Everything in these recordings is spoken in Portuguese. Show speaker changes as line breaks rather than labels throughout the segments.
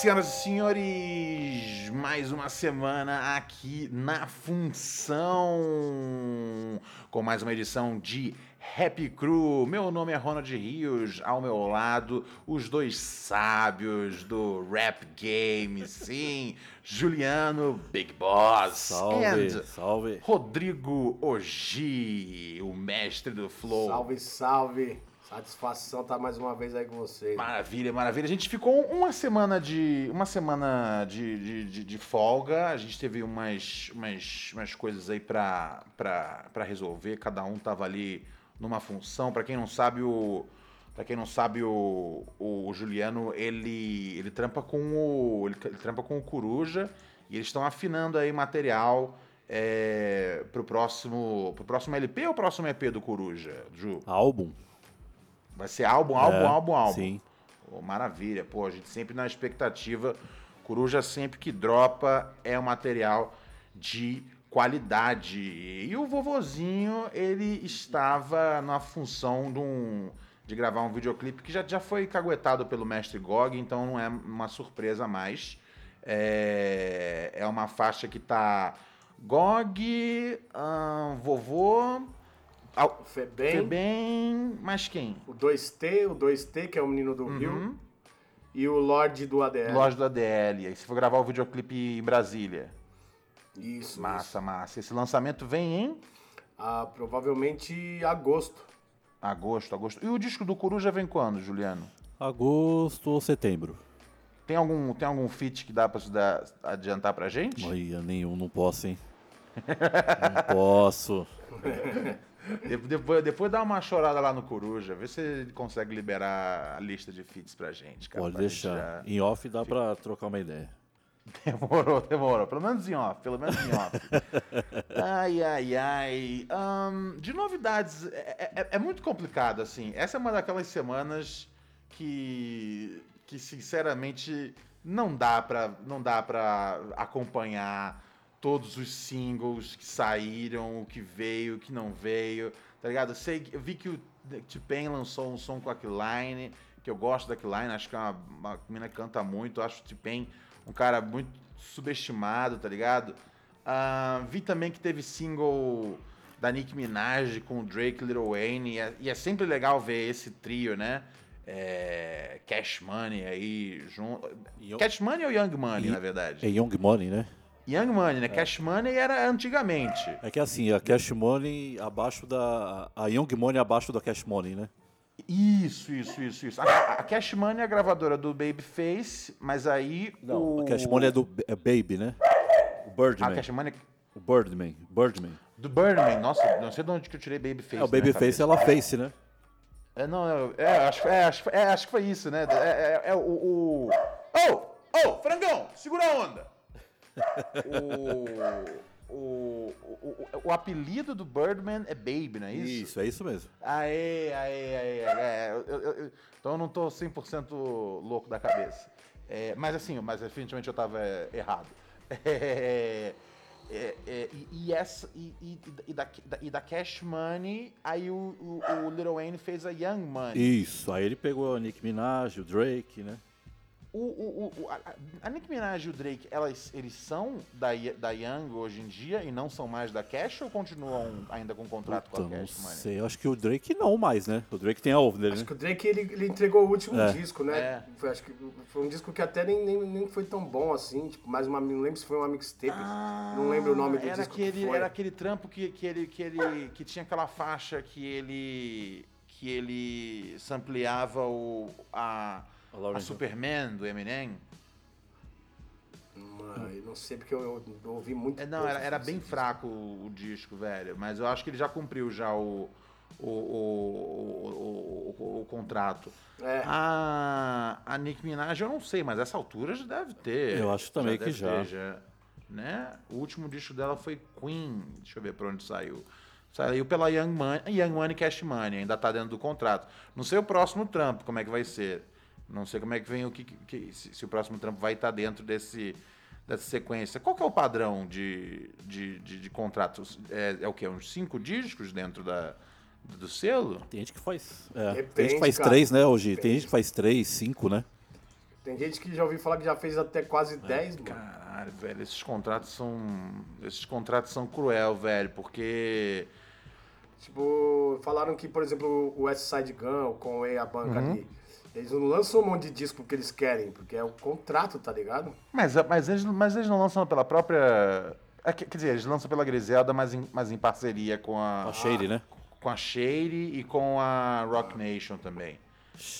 Senhoras e senhores! Mais uma semana aqui na Função, com mais uma edição de Happy Crew. Meu nome é Ronald Rios, ao meu lado, os dois sábios do rap game, sim, Juliano Big Boss
Salve,
and
salve.
Rodrigo Ogi, o mestre do flow.
Salve, salve. Satisfação estar mais uma vez aí com vocês.
Maravilha, maravilha. A gente ficou uma semana de uma semana de, de, de, de folga. A gente teve umas, umas, umas coisas aí pra, pra, pra resolver. Cada um tava ali numa função. Pra quem não sabe, o para quem não sabe, o, o Juliano ele ele trampa com o ele, ele trampa com o Coruja e eles estão afinando aí material é, pro próximo pro próximo LP ou próximo EP do Coruja, Ju?
Álbum?
Vai ser álbum, álbum,
É,
álbum, álbum.
sim.
Pô, maravilha, pô, a gente sempre na expectativa. Coruja sempre que dropa é um material de qualidade. E o vovozinho, ele estava na função de, um, de gravar um videoclipe que já, já foi caguetado pelo mestre Gog, então não é uma surpresa mais. É, é uma faixa que tá Gog, vovô, al-
Febem,
Febem, mas quem?
o 2T, o 2T, que é o menino do Rio, e o Lorde do ADL.
Loja do ADL. Aí você for gravar o videoclipe em Brasília.
Isso,
Massa,
isso.
massa. Esse lançamento vem em
Ah, provavelmente agosto.
agosto, agosto. E o disco do Coruja vem quando, Juliano?
Agosto ou setembro?
Tem algum, tem algum feat que dá pra dar- adiantar pra gente?
Olha, nenhum, não posso, hein? não posso.
De- depois, depois dá uma chorada lá no Coruja, vê se ele consegue liberar a lista de feats pra gente, cara.
Pode
pra
deixar. Em off dá pra trocar uma ideia.
já- Demorou, demorou. Pelo menos em off, pelo menos em off. ai, ai, ai. Ahn, de novidades, é, é- é muito complicado, assim. Essa é uma daquelas semanas que, que sinceramente, não dá pra, não dá pra acompanhar todos os singles que saíram, o que veio, o que não veio, tá ligado? Eu, sei, eu vi que o T-Pain lançou um som com a Killine, que eu gosto da Killine, acho que é uma, uma menina que canta muito, eu acho o T-Pain um cara muito subestimado, tá ligado? Ah, vi também que teve single da Nicki Minaj com o Drake e Lil Wayne, e é, e é sempre legal ver esse trio, né? É, Cash Money aí junto. Cash Money ou Young Money,
E-
na verdade?
É Young Money, né?
Young Money, né? Cash Money era antigamente.
É que assim, a Cash Money abaixo da. A Young Money abaixo da Cash Money, né?
Isso, isso, isso, isso. A, a Cash Money é a gravadora do Babyface, mas aí.
Não,
o...
a Cash Money é do é Baby, né? O
A
Birdman.
Cash Money
O Birdman. Birdman.
do Birdman. Nossa, não sei de onde que eu tirei Babyface.
É, o
minha
Babyface ela face, né?
É, não, é, é, acho, é, acho, é, acho que foi isso, né? É, é, é o, o. Ô! Ô, frangão! Segura a onda! O, o, o, o, o apelido do Birdman é Baby, não é isso?
Isso, é isso mesmo.
Aê, aê, aê. é, eu- eu- eu- então eu não tô 100% louco da cabeça. É, mas assim, mas definitivamente eu tava é, errado. É, é, é, e, e essa, e, e- e da, e da Cash Money, aí o, o, o Lil Wayne fez a Young Money.
Isso. Aí ele pegou a Nicki Minaj, o Drake, né?
O, o, o, a, a Nicki Minaj e o Drake, elas, eles são da, da Young hoje em dia e não são mais da Cash ou continuam ainda com contrato
Puta,
com a
não
Cash Money?
sei. Eu acho que o Drake não mais, né? O Drake tem a ovo dele,
Acho
né?
que o Drake ele, ele entregou o último
É.
disco, né?
É.
Foi, acho que foi um disco que até nem, nem, nem foi tão bom assim. Tipo, mais uma. Não lembro se foi uma mixtape. não lembro o nome do
era
disco.
aquele,
que foi.
Era aquele trampo que, que, ele, que, ele, que tinha aquela faixa que ele que ele sampleava o, a,
A.
Superman do Eminem.
Eu não sei porque eu, eu, eu ouvi muito.
É, não, era, era bem
disco.
fraco o, o disco, velho. Mas eu acho que ele já cumpriu já o, o, o, o, o- o contrato.
É.
A, a Nicki Minaj, eu não sei, mas essa altura já deve ter.
Eu acho também que
deve
já.
ter, né? O último disco dela foi Queen. Deixa eu ver pra onde saiu. Saiu pela Young Money, Young Money Cash Money, ainda tá dentro do contrato. Não sei o próximo trampo, como é que vai ser. Não sei como é que vem o que, que- se, se o próximo trampo vai estar dentro desse dessa sequência. Qual que é o padrão de, de, de, de contratos? É, é o quê? Uns cinco discos dentro da, do selo?
Tem gente que faz. é, tem gente
Depende,
que faz
cara.
três, né, hoje? Tem
Depende.
gente que faz três, cinco, né?
Tem gente que já ouviu falar que já fez até quase 10, mano.
Caralho, velho, esses contratos são. Esses contratos são cruel, velho, porque.
Tipo, falaram que, por exemplo, o West Side Gun, com a banca
Uhum.
ali, eles não lançam um monte de disco porque eles querem, porque é o contrato, tá ligado?
Mas, mas, eles, mas eles não lançam pela própria. é que- Quer dizer, eles lançam pela Griselda, mas em, mas em parceria com a.
A Shady, né?
Com a Shady e com a Rock Nation também.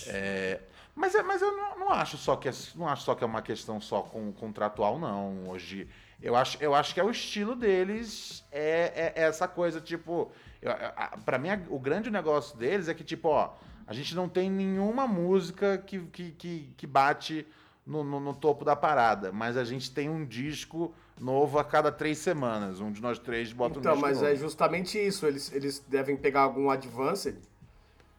É, mas, é- mas eu não, não acho só que é, não acho só que é uma questão só com, contratual, não. Hoje. Eu acho, eu acho que é o estilo deles, é, é- é essa coisa, tipo. Eu, a- pra mim, a- o grande negócio deles é que, tipo, ó, a gente não tem nenhuma música que, que, que, que bate no, no- no topo da parada, mas a gente tem um disco novo a cada três semanas. Um de nós três bota um
Então,
disco
mas
novo.
é justamente isso. Eles, eles devem pegar algum advanced,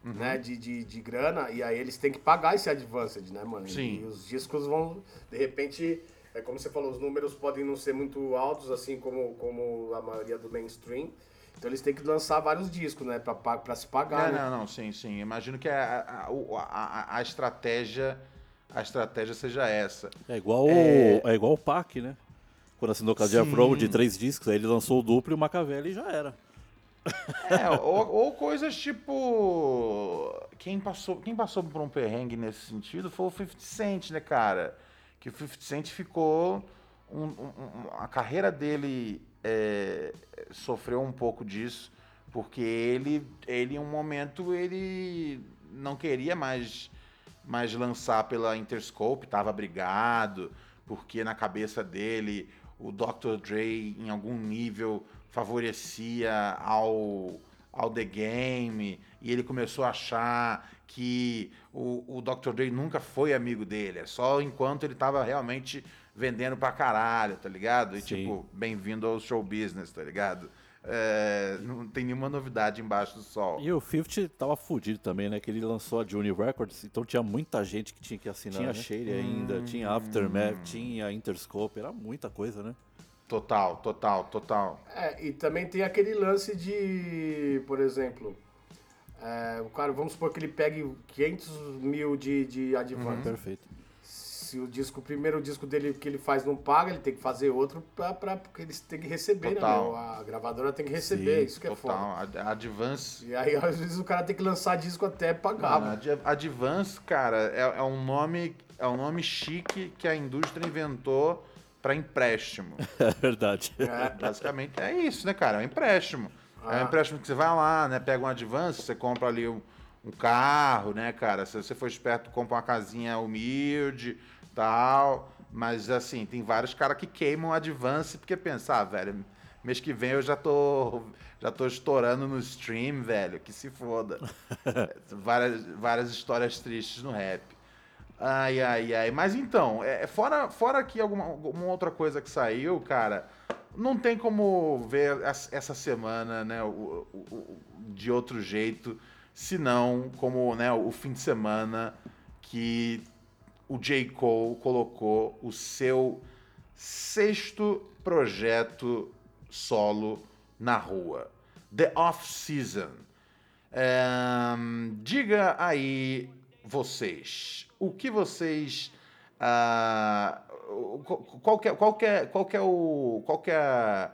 Uhum.
né, de, de, de grana, e aí eles têm que pagar esse advanced, né, mano?
Sim.
E os discos vão, de repente, é como você falou, os números podem não ser muito altos, assim como, como a maioria do mainstream. Então eles têm que lançar vários discos, né, pra, pra se pagar,
É,
né?
não, não, sim, sim. Imagino que a, a, a, a- estratégia a estratégia seja essa.
É igual, o- é... igual o Pac, né? Quando assinou com a. Rowe de três discos, aí ele lançou o duplo e o Machiavelli e já era.
É, ou, ou coisas tipo. Quem passou, quem passou por um perrengue nesse sentido foi o 50 Cent, né, cara? Que o 50 Cent ficou. um- um- um- a carreira dele é, sofreu um pouco disso, porque ele, ele, em um momento, ele não queria mais, mais lançar pela Interscope, estava brigado, porque na cabeça dele o Dr. Dre, em algum nível, favorecia ao, ao The Game, e ele começou a achar que o, o Dr. Dre nunca foi amigo dele, é só enquanto ele estava realmente vendendo pra caralho, tá ligado? E
Sim.
tipo, bem-vindo ao show business, tá ligado? É, não tem nenhuma novidade embaixo do sol.
E o 50 tava fudido também, né? Que ele lançou a Juni Records, então tinha muita gente que tinha que assinar. Tinha
né?
Shady ainda, tinha Aftermath, tinha Interscope, era muita coisa, né?
Total, total, total.
É, e também tem aquele lance de, por exemplo, é, o cara, vamos supor que ele pegue 500 mil de, de advance.
Perfeito.
Se o disco, o primeiro disco dele que ele faz não paga, ele tem que fazer outro pra, pra, porque eles têm que receber,
Total.
né? meu? A gravadora tem que receber,
Sim,
isso que é foda.
Total. A, a Advance.
E aí, às vezes, o cara tem que lançar disco até pagar.
Mano,
mano.
Advance, cara, é, é um nome é um nome chique que a indústria inventou para empréstimo.
É verdade.
É.
Basicamente é isso, né, cara? É um empréstimo. É
Ah.
um empréstimo que você vai lá, né? Pega um advance, você compra ali um, um carro, né, cara? Se você for esperto, compra uma casinha humilde, tal. Mas assim, tem vários caras que queimam advance porque pensam, ah, velho, mês que vem eu já tô já tô estourando no stream, velho, que se foda. várias, várias histórias tristes no rap. Ai, ai, ai. Mas então, é, fora, fora que alguma, alguma outra coisa que saiu, cara, não tem como ver es- essa semana, né, o, o- o- de outro jeito, senão como, né, o fim de semana que o J. Cole colocou o seu sexto projeto solo na rua. The Off-Season. Ahn, diga aí, vocês, o que vocês. o- qual, que é, qual, que é, qual que é o. Qual que é.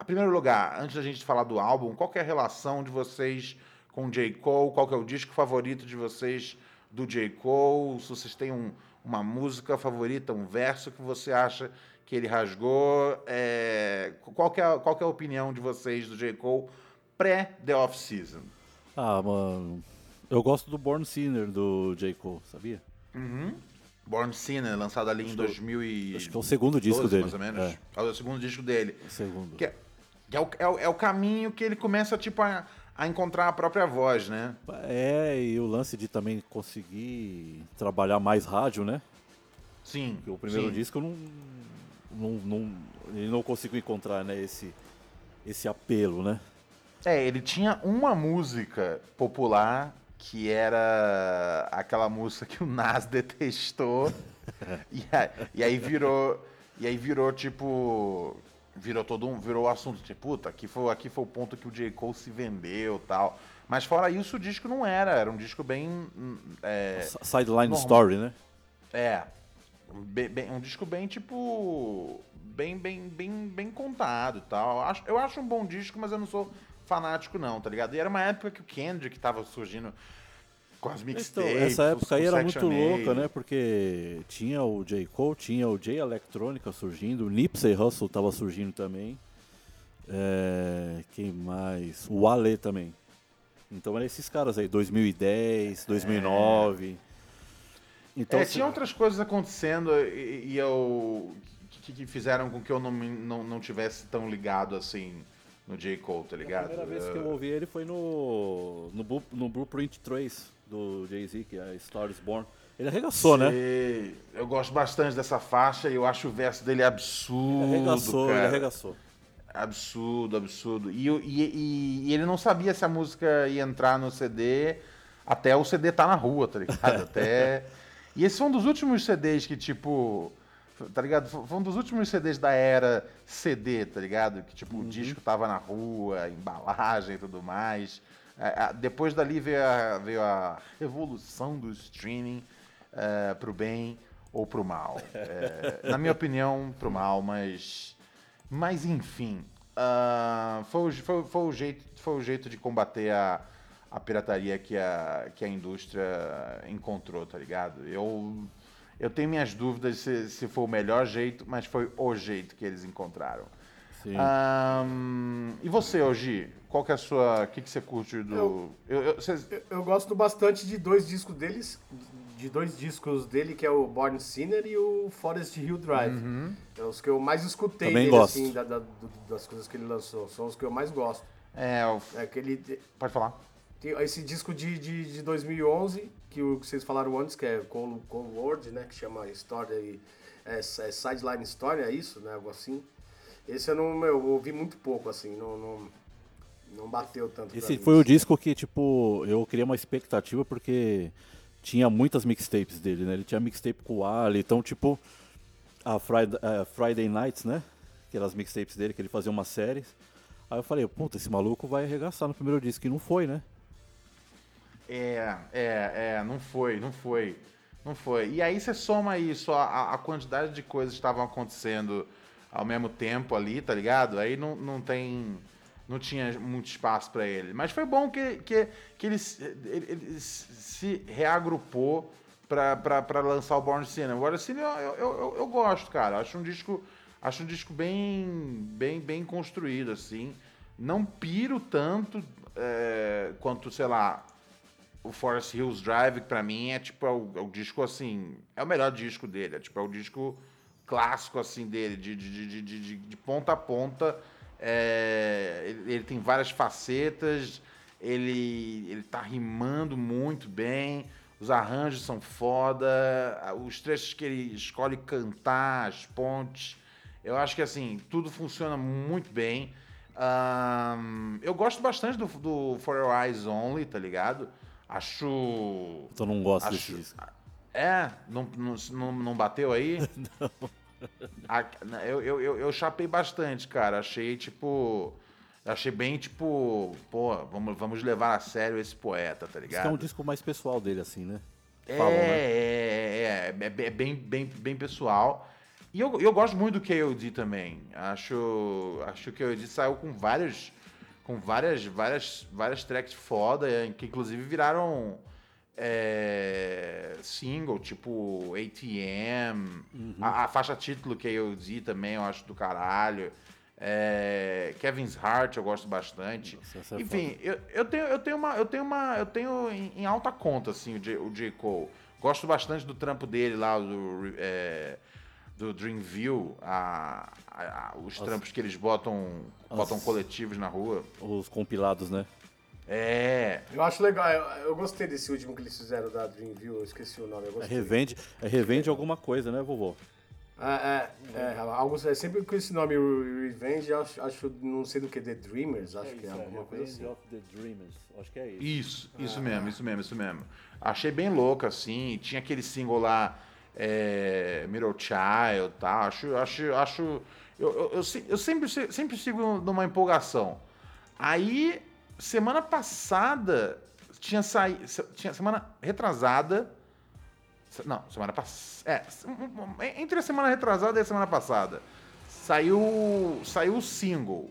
Em primeiro lugar, antes da gente falar do álbum, qual que é a relação de vocês com J. Cole? Qual que é o disco favorito de vocês do J. Cole? Se vocês têm um- uma música favorita, um verso que você acha que ele rasgou. é, qual, é, qual é a opinião de vocês do J. Cole pré-The Off-Season?
Ah, mano. Eu gosto do Born Sinner do J. Cole, sabia?
Born Sinner, lançado ali em
que-
2000 e
Acho que é o segundo disco
12,
dele.
mais ou menos.
É.
É o segundo disco dele.
O segundo.
Que é, é o, é, o, é o caminho que ele começa, tipo, a, a encontrar a própria voz, né?
É, e o lance de também conseguir trabalhar mais rádio, né?
Sim.
Porque o primeiro
sim.
disco não, não, não, ele não conseguiu encontrar, né, esse, esse apelo, né?
É, ele tinha uma música popular que era aquela música que o Nas detestou. e, aí, e aí virou. E aí virou tipo. Virou todo um. Virou o assunto, tipo, puta, aqui foi, aqui foi o ponto que o J. Cole se vendeu tal. Mas fora isso, o disco não era. Era um disco bem. hum, É,
Sideline
normal.
Story, né?
é. bem, bem- um disco bem, tipo. Bem, bem, bem, bem contado e tal. Acho- Eu acho um bom disco, mas eu não sou fanático, não, tá ligado? E era uma época que o Kendrick tava surgindo com as
Então,
mixtapes.
essa época aí era muito louca,
A.
né? Porque tinha o J. Cole, tinha o J Electronica surgindo, o Nipsey Hussle tava surgindo também. É, quem mais? O Ale também. Então eram esses caras aí, 2010, 2009. Então,
é,
assim,
tinha outras coisas acontecendo e, e eu. Que, que fizeram com que eu não, não, não tivesse tão ligado assim no J. Cole, tá
a
ligado?
primeira vez que eu ouvi ele foi no, no, no Blueprint 3 do Jay-Z, que é Star is Born. Ele arregaçou, né?
Sei. Eu gosto bastante dessa faixa e eu acho o verso dele absurdo.
Ele arregaçou, ele
cara.
arregaçou.
Absurdo, absurdo. E, e- e- e ele não sabia se a música ia entrar no CD até o CD tá na rua, tá ligado? Até. E esse foi um dos últimos CDs que, tipo. Tá ligado? Foi foi um dos últimos CDs da era CD, tá ligado? Que, tipo, o disco tava na rua, embalagem e tudo mais. É, a- Depois dali veio a, veio a revolução do streaming é, pro bem ou pro mal. É, na minha opinião, pro mal, mas. Mas enfim. ah, foi, o, foi, foi o jeito, foi o jeito de combater a, a pirataria que a, que a indústria encontrou, tá ligado? Eu, eu tenho minhas dúvidas se, se foi o melhor jeito, mas foi o jeito que eles encontraram.
Sim.
Ahn, e você, Ogi? Qual que é a sua. O que, que você curte do.
Eu-
Eu, eu- cês-
Eu, eu gosto bastante de dois discos deles, de dois discos dele, que é o Born Sinner e o Forest Hill Drive.
Uhum.
É os que eu mais escutei
Também
dele,
gosto.
assim, da- da- do- das coisas que ele lançou. São os que eu mais gosto.
é, o-
É aquele,
pode falar.
tem esse disco de, de, de 2011, que, o, que vocês falaram antes, que é Cold, Cold World, né? Que chama História e... É, é Sideline Story, é isso, né? Algo assim. Esse eu não, eu ouvi muito pouco, assim, não, não, não bateu tanto pra
Esse
mim,
foi o disco que, tipo, eu criei uma expectativa porque tinha muitas mixtapes dele, né? Ele tinha mixtape com o Ali, então, tipo, a Friday, a Friday Nights, né? Aquelas mixtapes dele, que ele fazia uma série. Aí eu falei, puta, esse maluco vai arregaçar no primeiro disco, e não foi, né?
É, é, é, não foi, não foi. Não foi. E aí você soma isso, a, a quantidade de coisas que estavam acontecendo ao mesmo tempo ali, tá ligado? Aí não, não tem. Não tinha muito espaço pra ele. Mas foi bom que, que, que ele, ele, ele se reagrupou pra lançar o Born Sinner. O Born Sinner eu, eu, eu, eu gosto, cara. Acho um disco, acho um disco bem, bem, bem construído, assim. Não piro tanto é, quanto, sei lá, o Forest Hills Drive, que pra mim é tipo é o, é o disco assim. É o melhor disco dele. É tipo é o disco clássico assim dele, de, de, de, de, de- de ponta a ponta. É, ele, ele tem várias facetas, ele, ele tá rimando muito bem, os arranjos são foda, os trechos que ele escolhe cantar, as pontes. Eu acho que assim, tudo funciona muito bem. Ahn, eu gosto bastante do, do For Your Eyes Only, tá ligado? Acho.
Então eu não gosto
Acho-
desse disco.
É? Não, não, não bateu aí? não. eu, eu, eu, eu chapei bastante, cara. Achei, tipo. Achei bem, tipo. Pô, vamos, vamos levar a sério esse poeta, tá
Esse que é
ligado?
um disco mais pessoal dele, assim, né?
É,
Falam, né?
é, é, é, é bem, bem, bem pessoal. E eu, eu gosto muito do KOD também. Acho, acho que o KOD saiu com vários, com várias, várias, várias tracks foda, que inclusive viraram é, single, tipo ATM,
Uhum.
a, a faixa título KOD também eu acho do caralho. É, Kevin's Heart eu gosto bastante.
Nossa, é
Enfim, eu, eu tenho, eu tenho uma, eu tenho uma, eu tenho em, em alta conta assim o J, o J. Cole. Gosto bastante do trampo dele lá do é, do Dreamville, a, a- a- os trampos que eles botam, botam coletivos na rua.
Os compilados, né?
É,
Eu acho legal, eu, eu gostei desse último que eles fizeram da Dreamville, eu esqueci o nome, eu
É revende, é revende alguma coisa, né, vovô?
É, é, é, algo, é sempre com esse nome Re- Revenge, acho, acho não sei do que, The Dreamers, acho que é alguma coisa assim.
of the Dreamers. Acho que é isso.
isso, isso mesmo, isso mesmo, isso mesmo. Achei bem louco assim. Tinha aquele single lá, é, Middle Child, tá? Acho, acho, acho. Eu, eu, eu, eu sempre, se- sempre sigo numa empolgação. Aí, semana passada, tinha saído. Tinha semana retrasada, Não, semana passada. É, entre a semana retrasada e a semana passada. Saiu, saiu o single,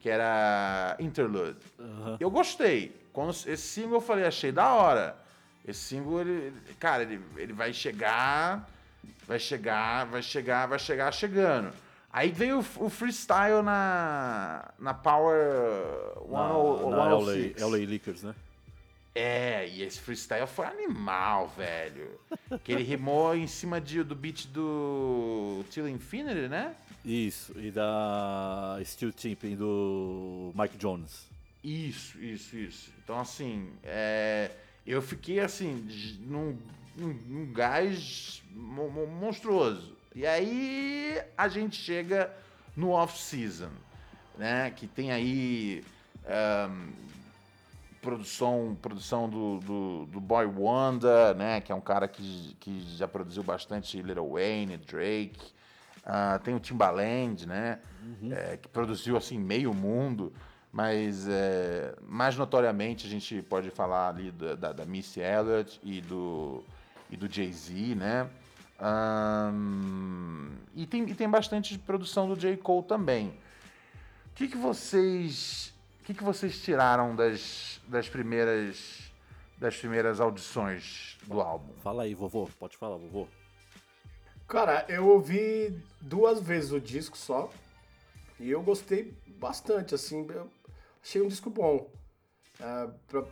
que era Interlude.
Aham.
Eu gostei. Quando esse single eu falei, achei da hora. Esse single, ele, cara, ele, ele vai chegar, vai chegar, vai chegar, vai chegar chegando. Aí veio o, o freestyle na, na Power
Na,
10-
na LA,
106.
LA Lakers, né?
É, e esse freestyle foi animal, velho. Que ele rimou em cima de, do beat do Till Infinity, né?
Isso, e da Steel Timping do Mike Jones.
Isso, isso, isso. Então, assim, é, eu fiquei, assim, num, num, num gás mo- mo- monstruoso. E aí a gente chega no off-season, né? Que tem aí ahn, produção, produção do, do, do Boy Wonder, né? Que é um cara que, que já produziu bastante Little Wayne, Drake. Ah, tem o Timbaland, né? é, que produziu assim meio mundo, mas é, mais notoriamente a gente pode falar ali da, da, da Missy Elliott e do, e do Jay-Z, né? Ahn, e, tem, e tem bastante produção do J. Cole também. O que, que vocês. O que, que vocês tiraram das, das primeiras das primeiras audições do álbum?
Fala aí, vovô. Pode falar, vovô.
Cara, eu ouvi duas vezes o disco só. E eu gostei bastante, assim. Eu achei um disco bom. É, pra,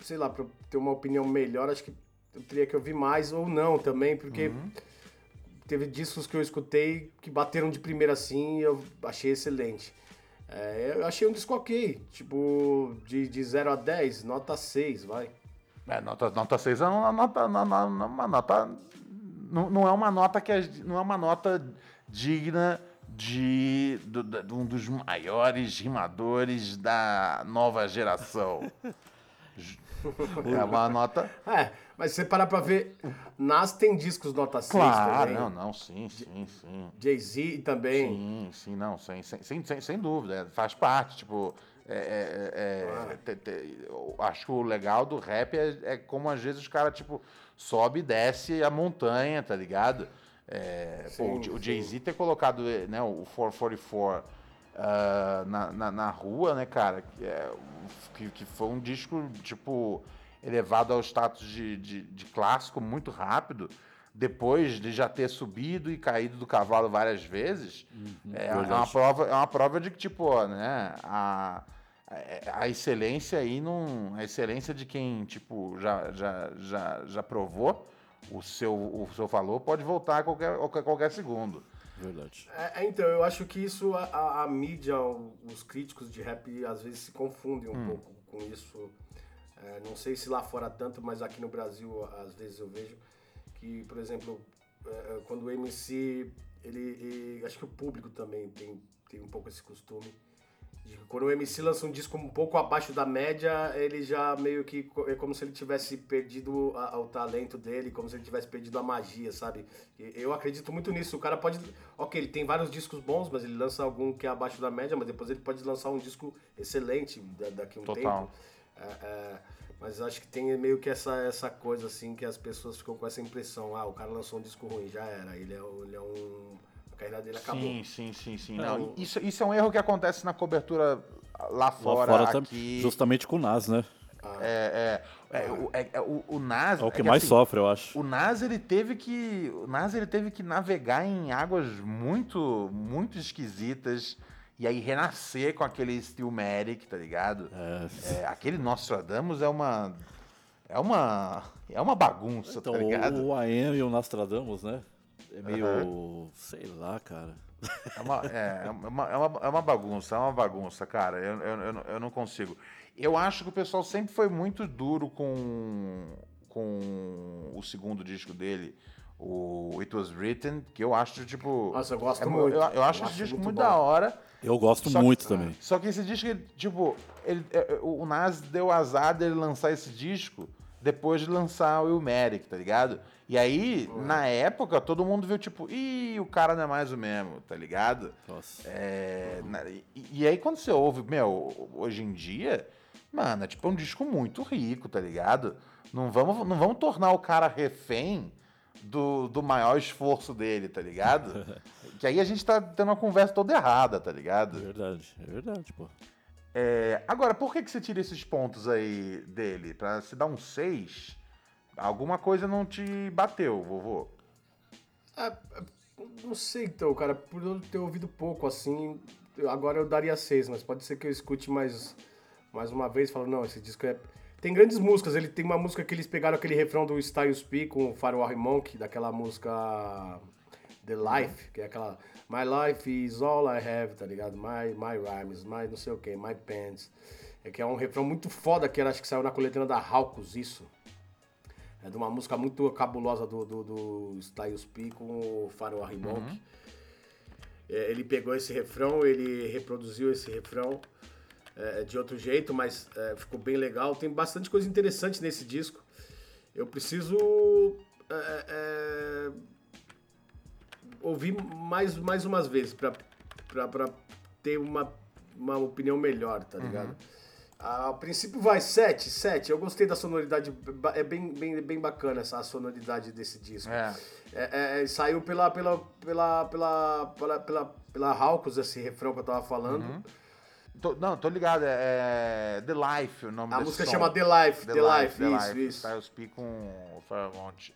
sei lá, pra ter uma opinião melhor, acho que eu teria que ouvir mais ou não também, porque teve discos que eu escutei que bateram de primeira assim e eu achei excelente. É, eu achei um disco ok, tipo, de, de 0 a 10, nota 6, vai.
É, nota, nota 6 é uma nota. Uma, uma- uma nota não, não é uma nota que é, não é uma nota digna de, do- da- de um dos maiores rimadores da nova geração. É uma nota.
É, mas se você parar pra ver, Nas tem discos nota 6
Claro,
também.
não, não, sim, sim, sim.
Jay-Z também.
Sim, sim, não, sem, sem, sem, sem, dúvida, é, faz parte, tipo, é, é, é, te- te- eu acho que o legal do rap é, é como às vezes os caras, tipo, sobe e desce a montanha, tá ligado? É, pô, o,
Sim,
o
sim.
Jay-Z ter colocado né, o 444 ah, na, na, na rua, né, cara, que, é, que, que foi um disco, tipo, elevado ao status de, de, de clássico muito rápido, depois de já ter subido e caído do cavalo várias vezes, é, é uma prova, é uma prova de que, tipo, ó, né, a, a, a excelência aí não. A excelência de quem, tipo, já, já, já, já provou o seu, o seu valor pode voltar a qualquer, a qualquer segundo.
Verdade.
É, é, então, eu acho que isso, a, a- a mídia, os críticos de rap, às vezes se confundem um pouco com isso. É, não sei se lá fora tanto, mas aqui no Brasil, às vezes eu vejo que, por exemplo, é, é, quando o MC, ele, ele- Acho que o público também tem, tem um pouco esse costume. Quando o MC lança um disco um pouco abaixo da média, ele já meio que. É como se ele tivesse perdido a- o talento dele, como se ele tivesse perdido a magia, sabe? Eu acredito muito nisso. O cara pode. Ok, ele tem vários discos bons, mas ele lança algum que é abaixo da média, mas depois ele pode lançar um disco excelente da- daqui a um
Total.
tempo. É, é, mas acho que tem meio que essa, essa coisa assim que as pessoas ficam com essa impressão: ah, o cara lançou um disco ruim, já era. Ele é, ele é um. A carreira dele acabou.
Sim, sim, sim, sim.
É,
Não,
o-
isso, isso é um erro que acontece na cobertura lá fora,
Lá fora também.
aqui.
Justamente com o Nas, né?
É, é, é, o, é, é, o, o Nas.
É o que,
que,
mais
assim,
sofre, eu acho.
O Nas ele teve que o Nas ele teve que navegar em águas muito muito esquisitas e aí renascer com aquele Stillmatic, tá ligado?
É.
É, aquele Nostradamus é uma é uma é uma bagunça,
Então,
tá ligado?
o, o AM e o Nostradamus, né? É meio. sei lá, cara.
É uma, é, é uma, é, uma, é uma bagunça, é uma bagunça, cara. Eu, eu, eu, não- eu não consigo. Eu acho que o pessoal sempre foi muito duro com, com o segundo disco dele, o It Was Written, que eu acho, tipo.
Nossa, eu gosto
é mu-
muito.
Eu, eu acho
Eu
esse
acho
disco
muito
muito da hora.
Eu gosto
Só que-
muito também.
Só que esse disco, tipo, ele, é, é, o Nas deu azar dele lançar esse disco depois de lançar o Ilmeric, tá ligado? E aí, na época, todo mundo viu, tipo, ih, o cara não é mais o mesmo, tá ligado?
Nossa.
É, na- e, e aí, quando você ouve, meu, hoje em dia, mano, é tipo um disco muito rico, tá ligado? Não vamos, não vamos tornar o cara refém do, do maior esforço dele, tá ligado? que aí a gente tá tendo uma conversa toda errada, tá ligado?
É verdade, é verdade, pô.
É, agora, por que, que você tira esses pontos aí dele? Pra se dar um 6, alguma coisa não te bateu, vovô.
Ah, não sei então, cara, por eu ter ouvido pouco assim, agora eu daria 6, mas pode ser que eu escute mais, mais uma vez e falo, não, esse disco é. Tem grandes músicas, ele tem uma música que eles pegaram aquele refrão do Styles P com o Firewall Monk, daquela música The Life, que é aquela My life is all I have, tá ligado? My, my rhymes, my não sei o que, my pants. É que é um refrão muito foda que era, acho que saiu na coletânea da Halcos, isso. É de uma música muito cabulosa do, do, do Styles P com o Farol Monk. É, ele pegou esse refrão, ele reproduziu esse refrão é, de outro jeito, mas é, ficou bem legal. Tem bastante coisa interessante nesse disco. Eu preciso é, é, ouvir mais, mais umas vezes pra ter uma, uma opinião melhor, tá ligado? A princípio vai 7, 7. Eu gostei da sonoridade, é bem, bem, bem bacana essa sonoridade desse disco.
É.
É, é, saiu pela, pela, pela, pela, pela, pela, pela Halcos, esse refrão que eu tava falando.
Tô- não, tô ligado, é, é The Life o nome
A música
som.
chama The Life, The, Life,
The
isso,
Life,
isso.
Styles P com o Fairmont.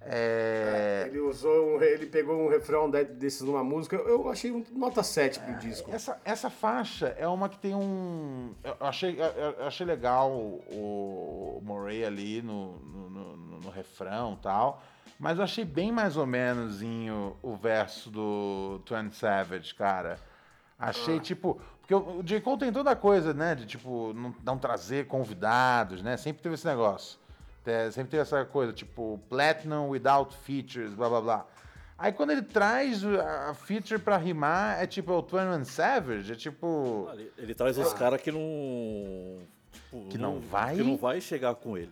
É,
Ele usou, um, ele pegou um refrão de- desses numa música. Eu achei nota 7 pro disco.
essa, essa faixa é uma que tem um. Eu achei, eu- achei legal o, Murray ali no, no, no- no- refrão e tal. Mas eu achei bem mais ou menos o verso do Twenty Savage, cara. Achei, tipo. Porque o, o J. Cole tem toda a coisa, né? De, tipo, não, não trazer convidados, né? Sempre teve esse negócio. É, sempre teve essa coisa, tipo, Platinum without features, blá blá blá. Aí quando ele traz a feature pra rimar, é tipo, é o Twenty Savage, é tipo.
Ele, ele traz os caras que não. tipo,
Que não vai?
Que não vai chegar com ele.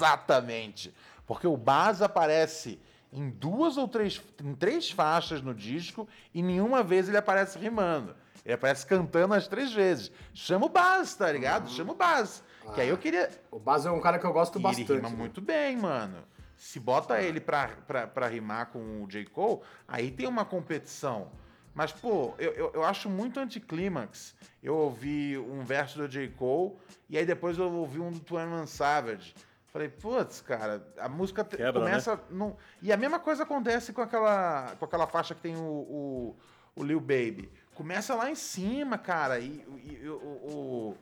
Exatamente. Porque o Baz aparece em duas ou três, em três faixas no disco e nenhuma vez ele aparece rimando. Ele aparece cantando as três vezes. Chama o Baz, tá ligado? Chama o Baz. Que aí eu queria.
O Baz é um cara que eu gosto
E
bastante.
ele rima
né?
muito bem, mano. Se bota ele pra, pra, pra rimar com o J. Cole, aí tem uma competição. Mas, pô, eu, eu, eu acho muito anticlímax. Eu ouvi um verso do J. Cole e aí depois eu ouvi um do Twenty Savage. Falei, putz, cara, a música
Quebra, né?
começa. num- E a mesma coisa acontece com aquela, com aquela faixa que tem o, o, o Lil Baby. Começa lá em cima, cara, e, e- e o, o,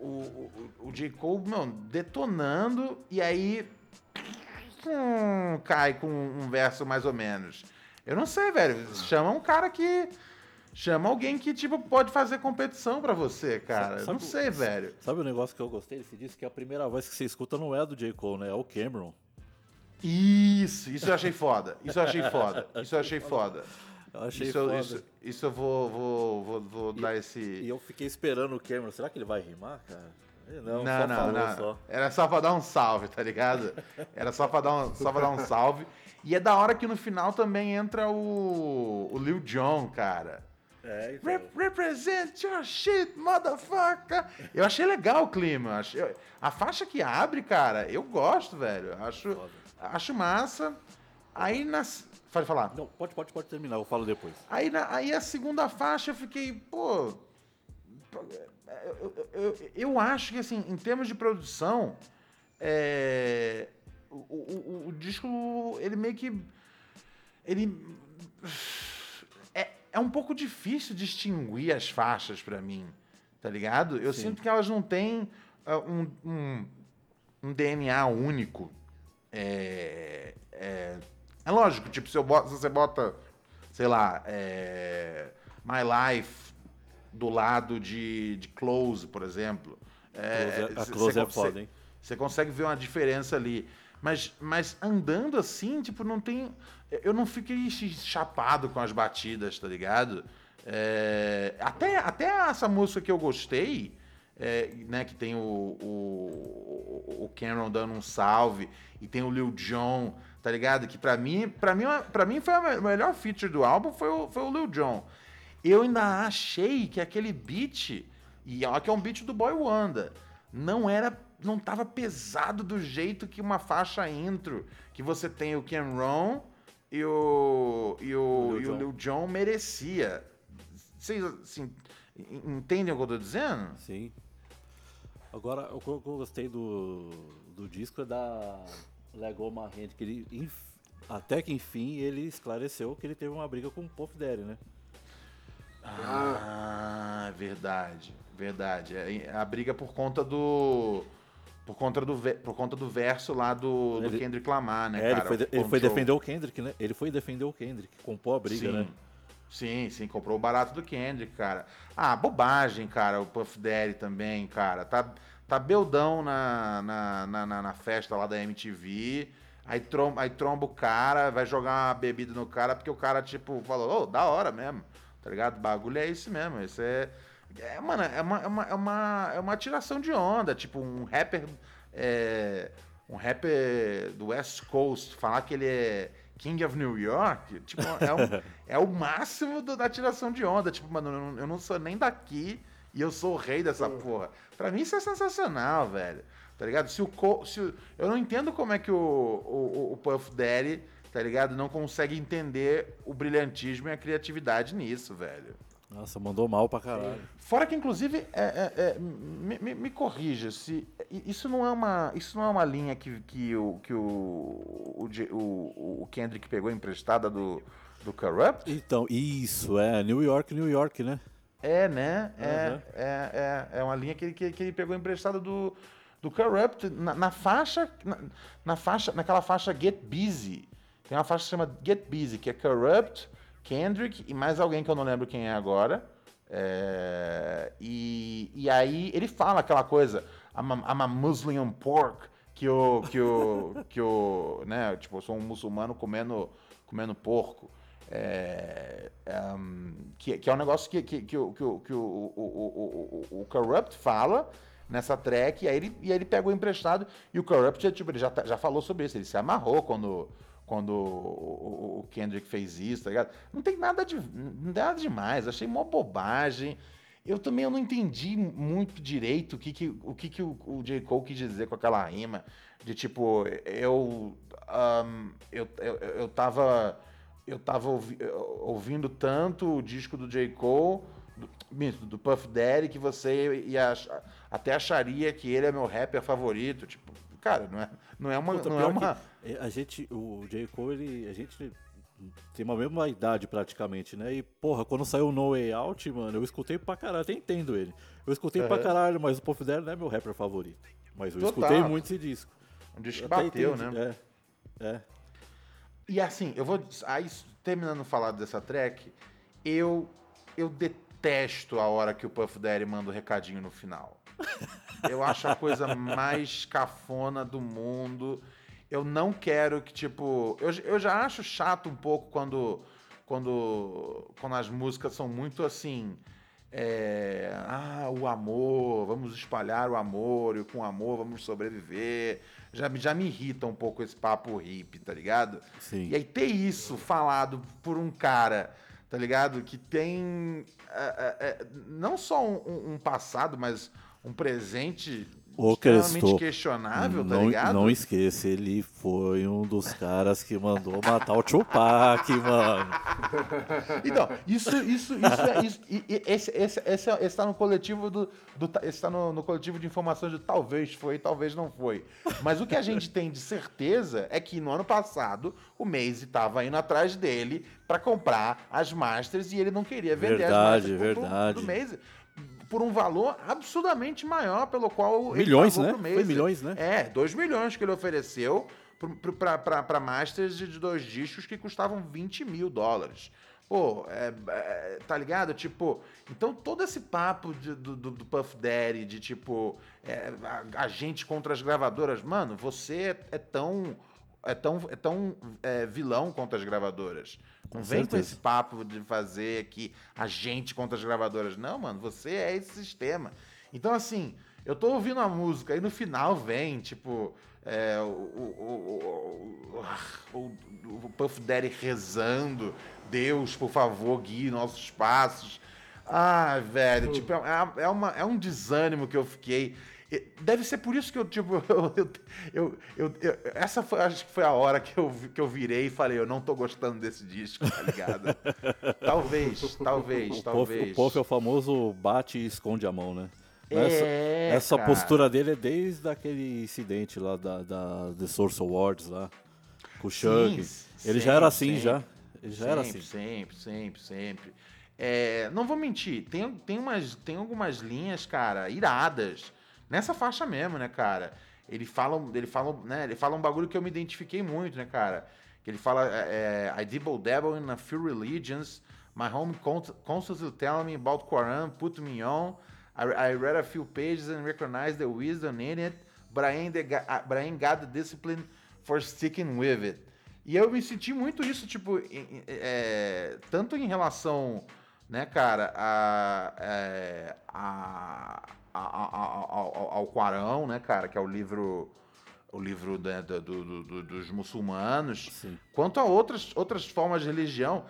o, o, o J. Cole, meu, detonando, e aí hum, cai com um verso mais ou menos. Eu não sei, velho. Chama um cara que. Chama alguém que, tipo, pode fazer competição pra você, cara.
Sabe-
não sei, velho.
Sabe o negócio que eu gostei desse disco? Que a primeira voz que você escuta não é a do J. Cole, né? É o Cameron.
Isso, isso eu achei foda. Isso eu achei foda. Isso eu achei foda.
Eu achei
Isso,
foda.
isso, isso eu vou, vou, vou, vou dar esse.
E eu fiquei esperando o Cameron. Será que ele vai rimar, cara? Não,
Não, não, não.
só.
Era só pra dar um salve, tá ligado? Era só pra dar um, só pra dar um salve. E é da hora que no final também entra o, o Lil Jon, cara.
É, então.
Rep- represent your shit, motherfucker. Eu achei legal o clima. eu achei- a faixa que abre, cara, eu gosto, velho. Acho, acho massa. Aí nas. Pode falar.
Não, pode, pode, pode terminar, eu falo depois.
Aí, na- aí a segunda faixa eu fiquei, pô. Eu, eu- eu- acho que, assim, em termos de produção, é, o, o- o- disco, ele meio que. Ele. É, é um pouco difícil distinguir as faixas pra mim, tá ligado? Eu
Sim.
sinto que elas não têm ah, um, um, um DNA único. É, é, é lógico, tipo, se, boto- se você bota, sei lá, é, My Life do lado de, de Close, por exemplo. é,
Close é- a Close é
con-
foda, hein?
Você consegue ver uma diferença ali. Mas, mas andando assim, tipo, não tem. Eu não fiquei chapado com as batidas, tá ligado? É, até, até essa música que eu gostei, é, né, que tem o, o, o Cameron dando um salve, e tem o Lil Jon, tá ligado? Que pra mim, pra mim, pra mim foi a me- melhor feature do álbum, foi o, foi o Lil Jon. Eu ainda achei que aquele beat, e ó, que é um beat do Boy Wanda, não era não tava pesado do jeito que uma faixa intro, que você tem o Ken Ron e o, e o,
Lil
e o
Jon.
Lil Jon merecia. Vocês, assim, entendem o que eu tô dizendo?
Sim. Agora, o que eu gostei do, do disco é da Lego Hand, que ele, enf- até que enfim, ele esclareceu que ele teve uma briga com o Puff Daddy, né?
Ah, verdade, verdade. É a briga por conta do por conta do por conta do verso lá do, do
Ele-
Kendrick Lamar, né,
É, ele
cara?
foi, de-
O
ele foi defender o Kendrick, né? Ele foi defender o Kendrick, compôs a briga,
sim.
né?
Sim, sim, comprou o barato do Kendrick, cara. Ah, bobagem, cara, o Puff Daddy também, cara. Tá, tá beldão na, na, na, na- na festa lá da MTV. Aí tromba, aí tromba o cara, vai jogar uma bebida no cara, porque o cara, tipo, falou, ô, da hora mesmo. Tá ligado? O bagulho é esse mesmo. Isso é. É, mano, é uma, é, uma, é, uma, é uma tiração de onda. Tipo, um rapper. é, um rapper do West Coast falar que ele é King of New York, tipo, é, um- é o máximo do- da tiração de onda. Tipo, mano, eu não sou nem daqui e eu sou o rei dessa porra. Pra mim isso é sensacional, velho. Tá ligado? Se o, Co- se o- eu não entendo como é que o, o, o Puff Daddy, tá ligado? Não consegue entender o brilhantismo e a criatividade nisso, velho.
Nossa, mandou mal pra caralho.
Fora que, inclusive, é, é- é, me, me- me corrija, se isso não é uma, isso não é uma linha que, que, o, que o, o, o, o Kendrick pegou emprestada do, do Corrupt?
Então, isso, é New York, New York, né?
É, né? É,
Aham.
é, é, é uma linha que ele, que, que ele pegou emprestada do, do Corrupt na, na faixa, na, na faixa, naquela faixa Get Busy. Tem uma faixa que chama Get Busy, que é Corrupt, Kendrick e mais alguém que eu não lembro quem é agora. É, e, e aí ele fala aquela coisa, I'm a, I'm a Muslim pork, que o, que o, que o, né, tipo, eu sou um muçulmano comendo, comendo porco. É, um, que, que é um negócio que, que, que, o, que, o, que o, o, o, o, o Corrupt fala nessa track, e aí ele, e aí ele pegou emprestado, e o Corrupt é, tipo, ele já, tá- já falou sobre isso, ele se amarrou quando, quando o, o- o Kendrick fez isso, tá ligado? Não tem nada, de, não tem nada demais, achei mó bobagem. Eu também eu não entendi muito direito o que, que, o, que, que o, o J. Cole quis dizer com aquela rima de tipo, eu. ahn, eu, eu, eu tava. Eu tava ouvi- ouvindo tanto o disco do J. Cole, do, do Puff Daddy, que você ia até acharia que ele é meu rapper favorito. Tipo, cara, não é, não é uma.
Puta,
não é uma
é, a gente, o J. Cole, ele, a gente tem uma mesma idade praticamente, né? E, porra, quando saiu o No Way Out, mano, eu escutei pra caralho, até entendo ele. Eu escutei pra
Aham.
caralho, mas o Puff Daddy não é meu rapper favorito. Mas eu
Total.
escutei muito esse disco.
um disco que bateu, né?
É, é.
E assim, eu vou. Aí, terminando falar dessa track, eu, eu detesto a hora que o Puff Daddy manda o recadinho no final. Eu acho a coisa mais cafona do mundo. Eu não quero que, tipo. Eu, eu já acho chato um pouco quando. Quando, quando as músicas são muito assim. É, ah, o amor, vamos espalhar o amor, e com o amor vamos sobreviver. Já, me- já me irrita um pouco esse papo hippie, tá ligado?
Sim.
E aí ter isso falado por um cara, tá ligado? Que tem é, é, é, não só um, um passado, mas um presente
Crestor,
questionável, tá
não,
ligado?
não esqueça, ele foi um dos caras que mandou matar o Tupac, mano.
Então, isso, isso, isso, é, isso e- e esse, esse, esse, esse tá no coletivo do, do esse tá no, no coletivo de informações de talvez foi, talvez não foi. Mas o que a gente tem de certeza é que no ano passado o Maze tava indo atrás dele para comprar as Masters e ele não queria vender
Verdade,
as Masters
verdade.
do Maze por um valor absurdamente maior pelo qual ele
Milhões,
pagou
né?
pro
Foi milhões, né?
É, 2 milhões que ele ofereceu para Masters de dois discos que custavam 20 mil dólares. Pô, é, é, tá ligado? Tipo, então todo esse papo de- do, do, Puff Daddy, de tipo, é, a, a gente contra as gravadoras, mano, você é, é tão. É tão, é tão é, vilão contra as gravadoras. Não
Com
vem com
certeza.
esse papo de fazer aqui a gente contra as gravadoras. Não, mano, você é esse sistema. Então, assim, eu tô ouvindo a música e no final vem, tipo, é, o, o, o- o Puff Daddy rezando, Deus, por favor, guie nossos passos. Ah, velho, tipo, é, é, uma, é um desânimo que eu fiquei. Deve ser por isso que eu, tipo, eu, eu, eu, essa foi, acho que foi a hora que eu, que eu virei e falei, eu não tô gostando desse disco, tá ligado? talvez, talvez,
O
talvez.
Puff, o Puff é o famoso bate e esconde a mão, né?
É,
essa essa
cara.
postura dele é desde aquele incidente lá da, da The Source Awards lá, com o Chuck. Ele já
sempre,
era assim,
sempre.
já. Ele já era
sempre,
assim.
Sempre, sempre, sempre. É, não vou mentir, tem, tem, umas, tem algumas linhas, cara, iradas. Nessa faixa mesmo, né, cara? Ele fala, ele fala, né, ele fala um bagulho que eu me identifiquei muito, né, cara? Que ele fala, é, I dibble dabble in a few religions. My home const- constantly telling me about Quran, put me on. I, I read a few pages and recognized the wisdom in it, but I ain't, but I ain't got the discipline for sticking with it. E eu me senti muito isso, tipo, é, tanto em relação, né, cara, a, é, a, ao, ao Quarão, né, cara, que é o livro o livro né, do- do- do- do- dos muçulmanos,
Sim.
quanto a outras, outras formas de religião.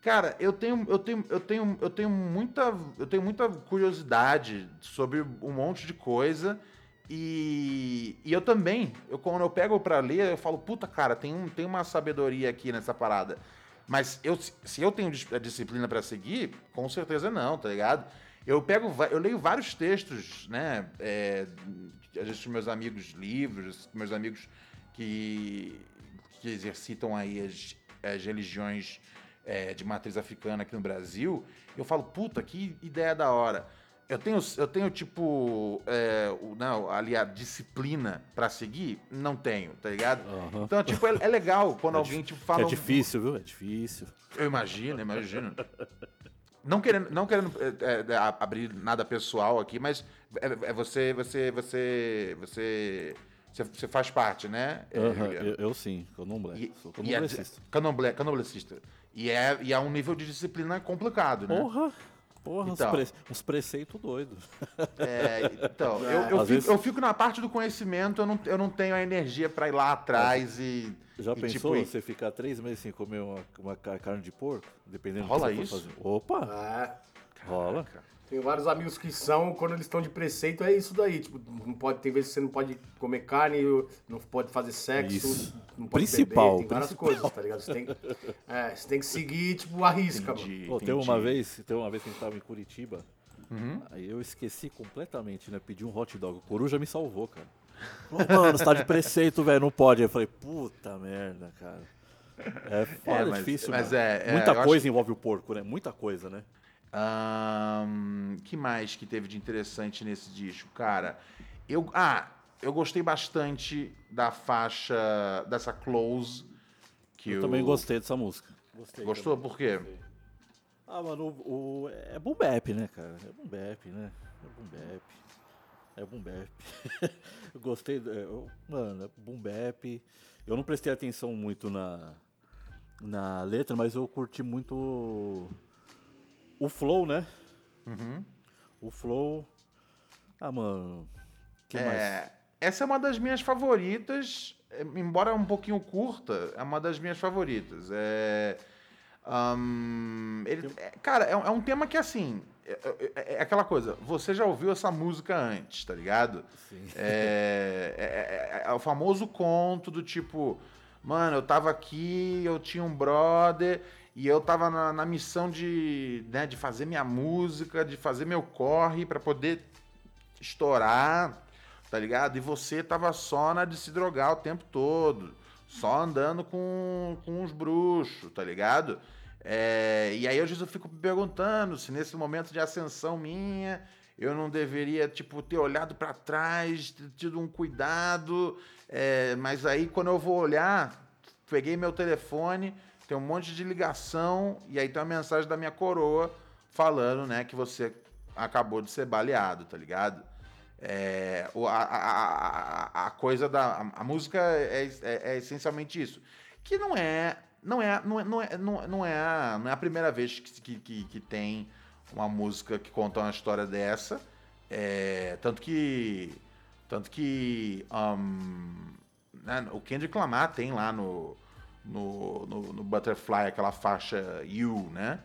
Cara, eu tenho, eu tenho, eu tenho, eu tenho muita, eu tenho muita curiosidade sobre um monte de coisa e, e eu também, eu, quando eu pego pra ler, eu falo, puta, cara, tem, um, tem uma sabedoria aqui nessa parada. Mas eu, se eu tenho a disciplina pra seguir, com certeza não, tá ligado? Eu pego, eu leio vários textos, né? É, às vezes meus amigos livros, meus amigos que, que exercitam aí as, as religiões é, de matriz africana aqui no Brasil, eu falo, puta, que ideia da hora. Eu tenho, eu tenho tipo, é, o, não, ali a disciplina pra seguir? Não tenho, tá ligado?
Aham.
Então, tipo, é, é legal quando
É
alguém tipo, fala.
é
um-
difícil, viu? É difícil.
eu imagino, imagino. Não querendo, não querendo é, é, abrir nada pessoal aqui, mas é, é você, você, você, você, você, você faz parte, né? é,
eu, eu sim, candomblé.
E,
Sou
e é, candomblé. E é, e é um nível de disciplina complicado, né?
Porra! Porra,
Então.
uns, pre- uns preceitos doidos.
É, então, eu, eu, fico,
vezes-
eu fico na parte do conhecimento, eu não, eu não tenho a energia pra ir lá atrás e.
Já
e,
pensou
tipo,
você ficar três meses sem comer uma, uma ca- carne de porco? Dependendo
Rola
do que
isso?
você for fazer. Opa!
É.
Rola.
Tem vários amigos que são, quando eles estão de preceito, é isso daí. Tipo, não pode, tem vezes que você não pode comer carne, não pode fazer sexo,
Isso.
não pode
Principal,
beber, tem várias
principal.
coisas, tá ligado? Você tem, é, você tem que seguir, tipo, a risca, mano.
entendi,
Pô, teve uma vez, teve uma vez que a gente tava em Curitiba,
Uhum.
aí eu esqueci completamente, né? Pedi um hot dog. O Coruja me salvou, cara. Falou, mano, você tá de preceito, velho, não pode. Aí eu falei, puta merda, cara. É foda,
É,
é
mas-
difícil,
mas é- é,
Muita
eu
coisa
acho-
envolve o porco, né? Muita coisa, né?
Ahn, que mais que teve de interessante nesse disco, cara? Eu, ah, eu gostei bastante da faixa dessa Close. Que
Eu
o-
também gostei dessa música. Gostei
Gostou?
também.
Por quê?
Ah, mano, o, o- é boom bap, né, cara? É boom bap, né? É boom bap. É boom bap. eu gostei, do- é, eu- mano, é boom bap. Eu não prestei atenção muito na, na letra, mas eu curti muito o, o flow, né?
Uhum.
O flow. Ah, mano. que mais?
É, essa é uma das minhas favoritas, é, embora um pouquinho curta, é uma das minhas favoritas. É, ahn, ele- é, cara, é, um- é um tema que assim. É, é- é aquela coisa, você já ouviu essa música antes, tá ligado?
Sim.
É, é- é- é o famoso conto do tipo, mano, eu tava aqui, eu tinha um brother e eu tava na, na missão de, né, de fazer minha música, de fazer meu corre pra poder estourar, tá ligado? E você tava só na de se drogar o tempo todo, só andando com, com os bruxos, tá ligado? É, e aí eu fico me perguntando se nesse momento de ascensão minha eu não deveria tipo ter olhado pra trás, ter tido um cuidado, é, mas aí quando eu vou olhar, peguei meu telefone, tem um monte de ligação e aí tem uma mensagem da minha coroa falando, né, que você acabou de ser baleado, tá ligado? É, a, a, a, a coisa da. A, a música é, é- é essencialmente isso. Que não é. Não é, não é, não é, não é, não é, a, não é a primeira vez que, que, que, tem uma música que conta uma história dessa. É, tanto que. Tanto que. ahn, né, o Kendrick Lamar tem lá no, no, no, no Butterfly aquela faixa You, né?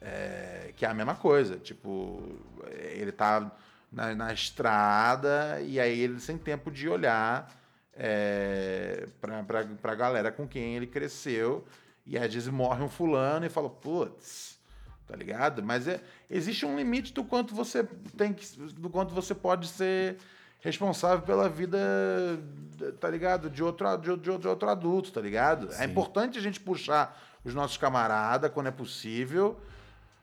É, que é a mesma coisa. Tipo, ele tá na, na estrada, e aí ele sem tempo de olhar é, pra, pra, pra galera com quem ele cresceu. E às vezes morre um fulano e fala, putz, tá ligado? Mas é, existe um limite do quanto você tem que. do quanto você pode ser responsável pela vida, tá ligado? De outro, de, de, de outro adulto, tá ligado? É
Sim.
importante a gente puxar os nossos camaradas quando é possível,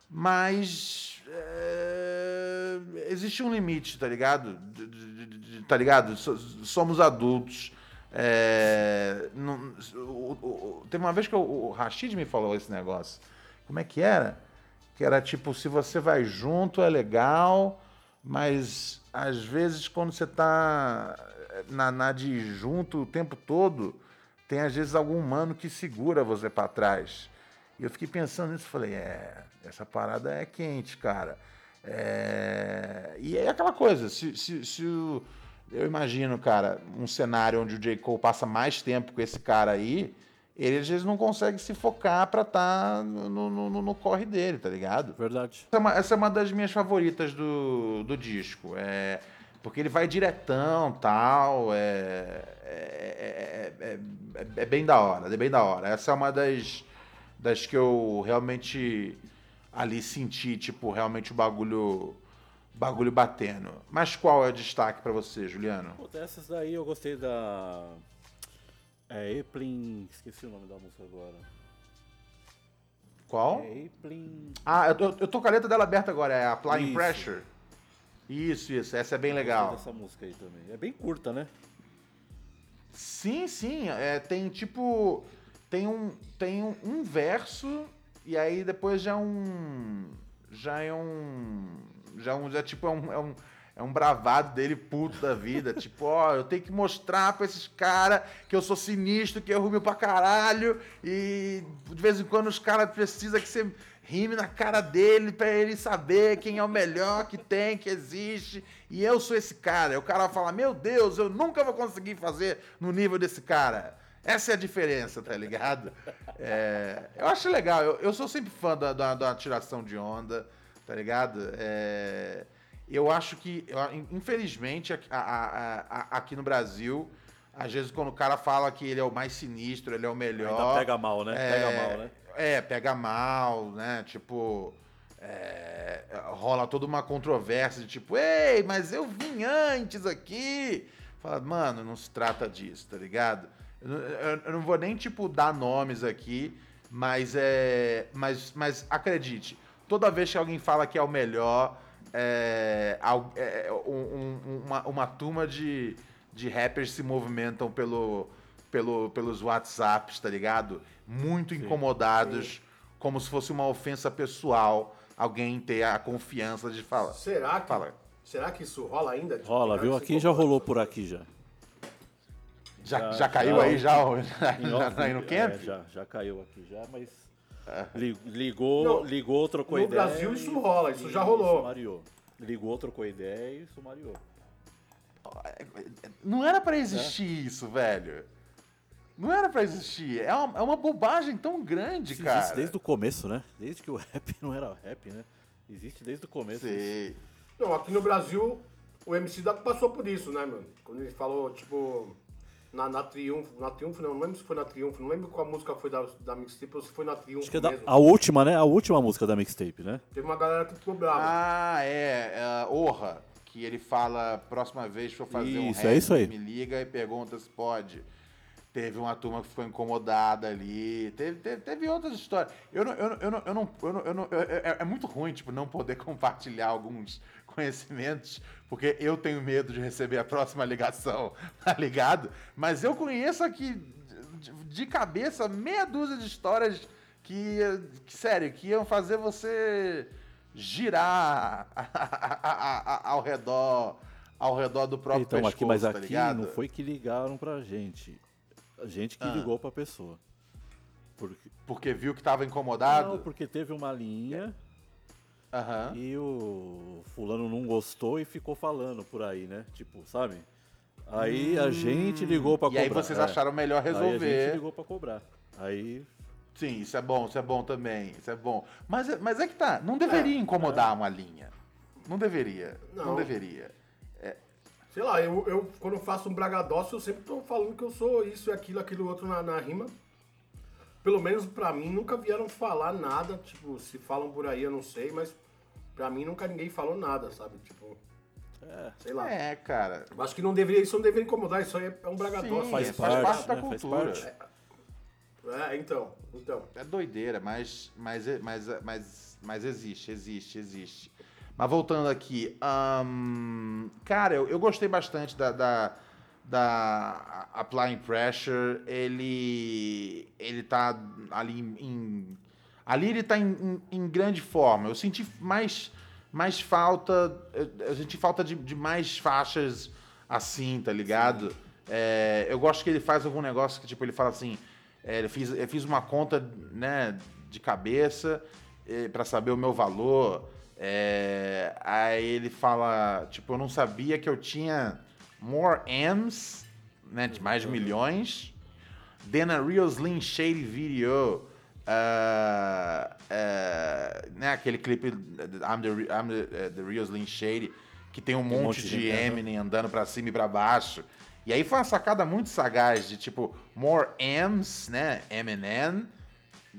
mas é, existe um limite, tá ligado? Tá ligado? So- Somos adultos. É, não- o- o- teve uma vez que o, o Rashid me falou esse negócio. Como é que era? Que era tipo, se você vai junto é legal, mas às vezes quando você tá na, na de junto o tempo todo, tem às vezes algum humano que segura você para trás. E eu fiquei pensando nisso, falei, é, essa parada é quente, cara. É, E é aquela coisa, se, se, se o- eu imagino, cara, um cenário onde o J. Cole passa mais tempo com esse cara aí, ele às vezes não consegue se focar pra estar no, no, no- no corre dele, tá ligado?
Verdade.
Essa é uma, essa é uma das minhas favoritas do, do disco. É, porque ele vai diretão tal. É, é, é, é- é- é bem da hora, é bem da hora. Essa é uma das, das que eu realmente ali senti, tipo, realmente o bagulho, bagulho batendo. Mas qual é o destaque pra você, Juliano?
Pô, dessas daí eu gostei da. É Eplin. Esqueci o nome da música agora.
Qual?
É Eplin.
Ah, eu tô, eu tô com a letra dela aberta agora, é Applying
Isso.
Pressure. Isso, isso, essa é bem legal.
Gostei dessa música aí também. É bem curta, né?
Sim, sim. É, tem tipo. Tem um. Tem um, um verso e aí depois já é um. Já é um. Já é um. Já tipo é um. É um, é um bravado dele puto da vida. tipo, ó, eu tenho que mostrar pra esses caras que eu sou sinistro, que eu rumo pra caralho. E de vez em quando os caras precisam que você rime na cara dele pra ele saber quem é o melhor que tem, que existe. E eu sou esse cara. E o cara vai falar: Meu Deus, eu nunca vou conseguir fazer no nível desse cara. Essa é a diferença, tá ligado? É, eu acho legal. Eu, eu sou sempre fã da, da, da tiração de onda, tá ligado? É, eu acho que, infelizmente, aqui- a- a- a- aqui no Brasil, às vezes quando o cara fala que ele é o mais sinistro, ele é o melhor.
Ainda pega mal, né?
É,
Pega mal, né?
É, pega mal, né? Tipo, é, rola toda uma controvérsia de tipo, ei, mas eu vim antes aqui. Fala, mano, não se trata disso, tá ligado? Eu, não- eu- eu não vou nem, tipo, dar nomes aqui, mas é. Mas, mas acredite, toda vez que alguém fala que é o melhor, é, al- é, um- um- uma, uma turma de, de rappers se movimentam pelo, pelo, pelos WhatsApps, tá ligado? Muito incomodados, como se fosse uma ofensa pessoal alguém ter a confiança de falar.
Será que,
Fala.
será que isso rola ainda?
Rola, viu? Aqui já rolou por aqui já.
Já,
Já-
já caiu
já-
aí já,
Em
já,
off,
aí no
é,
camp?
já, já caiu aqui já, mas. Li- Ligou,
Não,
ligou, trocou
no
ideia.
Brasil
e-
isso rola, isso
e
já rolou.
Sumariou. Ligou, trocou ideia e sumariou.
Não era pra existir isso, velho. Não era pra existir. É uma, é uma bobagem tão grande,
Isso
cara.
existe desde o começo, né? Desde que o rap não era rap, né? Existe desde o começo.
Sei.
Não, aqui no Brasil, o MC da passou por isso, né, mano? Quando ele falou, tipo, na, na Triunfo, na Triunfo, não, não lembro se foi na Triunfo, não lembro qual música foi da, da mixtape ou se foi na Triunfo
Acho que é da,
mesmo.
a última, né? A última música da mixtape, né?
Teve uma galera que ficou brava.
Ah, é. é Orra. Que ele fala, próxima vez que for fazer um
Isso,
rap,
é isso aí.
me liga e pergunta se pode. Teve uma turma que ficou incomodada ali. Teve, teve, teve outras histórias. Eu não, eu não, eu não, eu não, eu não, eu não- é, é- é muito ruim, tipo, não poder compartilhar alguns conhecimentos, porque eu tenho medo de receber a próxima ligação, tá ligado? Mas eu conheço aqui de, cabeça meia dúzia de histórias que, que, sério, que iam fazer você girar ao redor ao redor do próprio
Então,
pescoço,
aqui, mas
tá
aqui não foi que ligaram pra gente. A gente que
Ah.
ligou pra pessoa. Porque,
Porque viu que tava incomodado?
não, porque teve uma linha
Aham.
e o fulano não gostou e ficou falando por aí, né? Tipo, sabe? Aí a gente ligou pra
Hum. E
cobrar.
aí vocês
é.
acharam melhor
Aí a gente
resolver.
ligou pra cobrar. Aí
Sim, isso é bom, isso é bom também. Isso é bom. Mas, é- mas é que tá, não deveria incomodar uma linha. Não deveria. Não,
Não.
deveria.
Sei lá, eu, eu quando eu faço um bragadócio, eu sempre tô falando que eu sou isso e aquilo, aquilo outro na, na rima. Pelo menos pra mim, nunca vieram falar nada. Tipo, se falam por aí, eu não sei, mas pra mim nunca ninguém falou nada, sabe? Tipo,
É,
sei lá.
É, cara.
Eu Acho que não deveria, isso não deveria incomodar, isso aí é um bragadócio.
Sim,
faz
faz
parte,
parte da
né? Faz
cultura.
parte.
É, então, então.
É doideira, mas, mas, mas, mas, mas existe, existe, existe. Mas voltando aqui, ahn, cara, eu, eu gostei bastante da, da, da Applying Pressure. Ele, ele tá ali em, em- ali ele tá em, em- em grande forma. Eu senti mais, mais falta, eu, senti falta de, de mais faixas assim, tá ligado? É, eu gosto que ele faz algum negócio que tipo ele fala assim, é, eu, fiz, eu fiz uma conta, né, de cabeça eh, pra saber o meu valor. É, aí ele fala, tipo, eu não sabia que eu tinha more M's, né, de mais milhões, than a real Slim Shady video. Ah, ah, né, aquele clipe I'm the, I'm the, eh, the Real Slim Shady, que tem um monte,
monte
de,
de.
Eminem andando pra cima e pra baixo. E aí foi uma sacada muito sagaz de tipo, more M's, né? Eminem,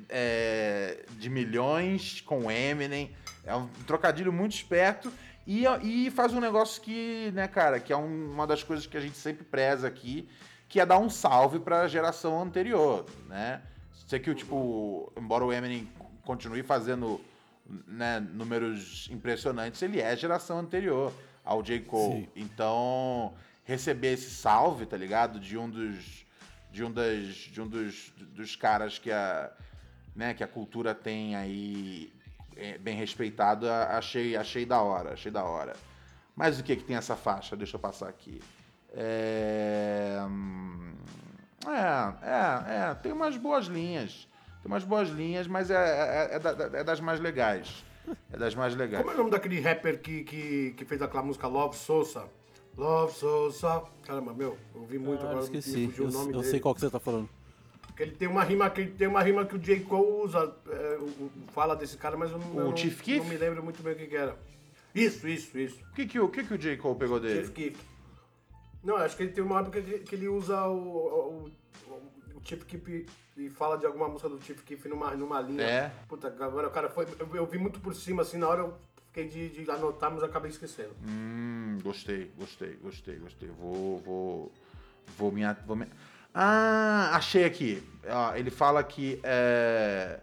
é, de milhões com Eminem. É um trocadilho muito esperto. E, e faz um negócio que, né, cara, que é um- uma das coisas que a gente sempre preza aqui, que é dar um salve pra geração anterior, né? Sei que, tipo, embora o Eminem continue fazendo né, números impressionantes, ele é geração anterior ao J. Cole.
Sim.
Então, receber esse salve, tá ligado? De um dos. De um, das, de um dos, dos caras que a, né, que a cultura tem aí é, bem respeitado, achei, achei da hora, achei da hora. Mas o que que tem essa faixa? Deixa eu passar aqui. É, hum, é, é, é, tem umas boas linhas. Tem umas boas linhas, mas é, é, é da- é das mais legais. É das mais legais.
Como é o nome daquele rapper que, que, que fez aquela música Love Sosa? Love Sosa. Caramba, meu, eu ouvi muito
Ah,
agora.
esqueci.
Me fugiu
Eu,
o nome
eu
dele.
sei qual que você tá falando.
Porque ele tem uma rima que tem uma rima que o J. Cole usa, é, fala desse cara, mas eu não,
O
eu não, não me lembro muito bem o que, que era. Isso, isso, isso.
O que, que, o, o que, que o J. Cole pegou dele?
Chief Keef. Não, acho que ele tem uma época que, que ele usa o, o, o, o Chief Keef e fala de alguma música do Chief Keef numa, numa linha.
É.
Puta, agora o cara foi. Eu, eu vi muito por cima, assim, na hora eu fiquei de, de anotar, mas acabei esquecendo.
Hum, gostei, gostei, gostei, gostei. Vou, vou, vou me, vou me... Ah, achei aqui. Ó, ele fala que é,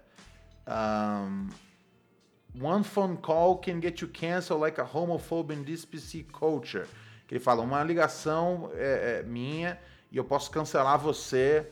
um, one phone call can get you canceled like a homophobe in this PC culture. Ele fala, uma ligação é, é, minha e eu posso cancelar você.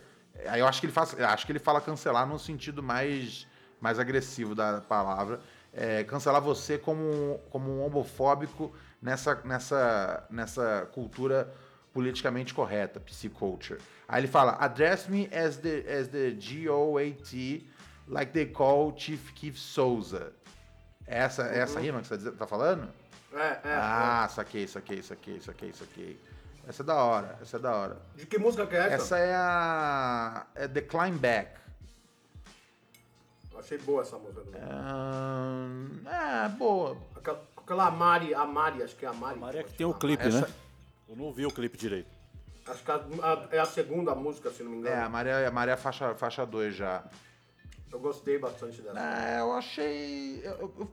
Aí eu acho que ele faz, acho que ele fala cancelar no sentido mais, mais agressivo da palavra. É, cancelar você como, como um homofóbico nessa, nessa, nessa cultura politicamente correta, PC culture. Aí ele fala, address me as the, as the G-O-A-T, like they call Chief Keef Souza. Essa, essa rima que você tá tá falando?
É, é.
ah, saquei, saquei, saquei, saquei, saquei. Essa é da hora, essa é da hora.
é. De que música que é essa?
Essa é a. É The Climb Back.
Achei boa essa música. também.
Ahn, É, boa.
Aquela, aquela Amari, Amari, acho que é Amari.
Maria que
acho
tem o
é
clipe,
Essa-
né? Eu não vi o clipe direito.
Acho que a- a- é a segunda música, se não me engano.
É, a Maria, a Maria é faixa, faixa 2 já.
Eu gostei bastante dessa.
É, eu achei. Eu, eu,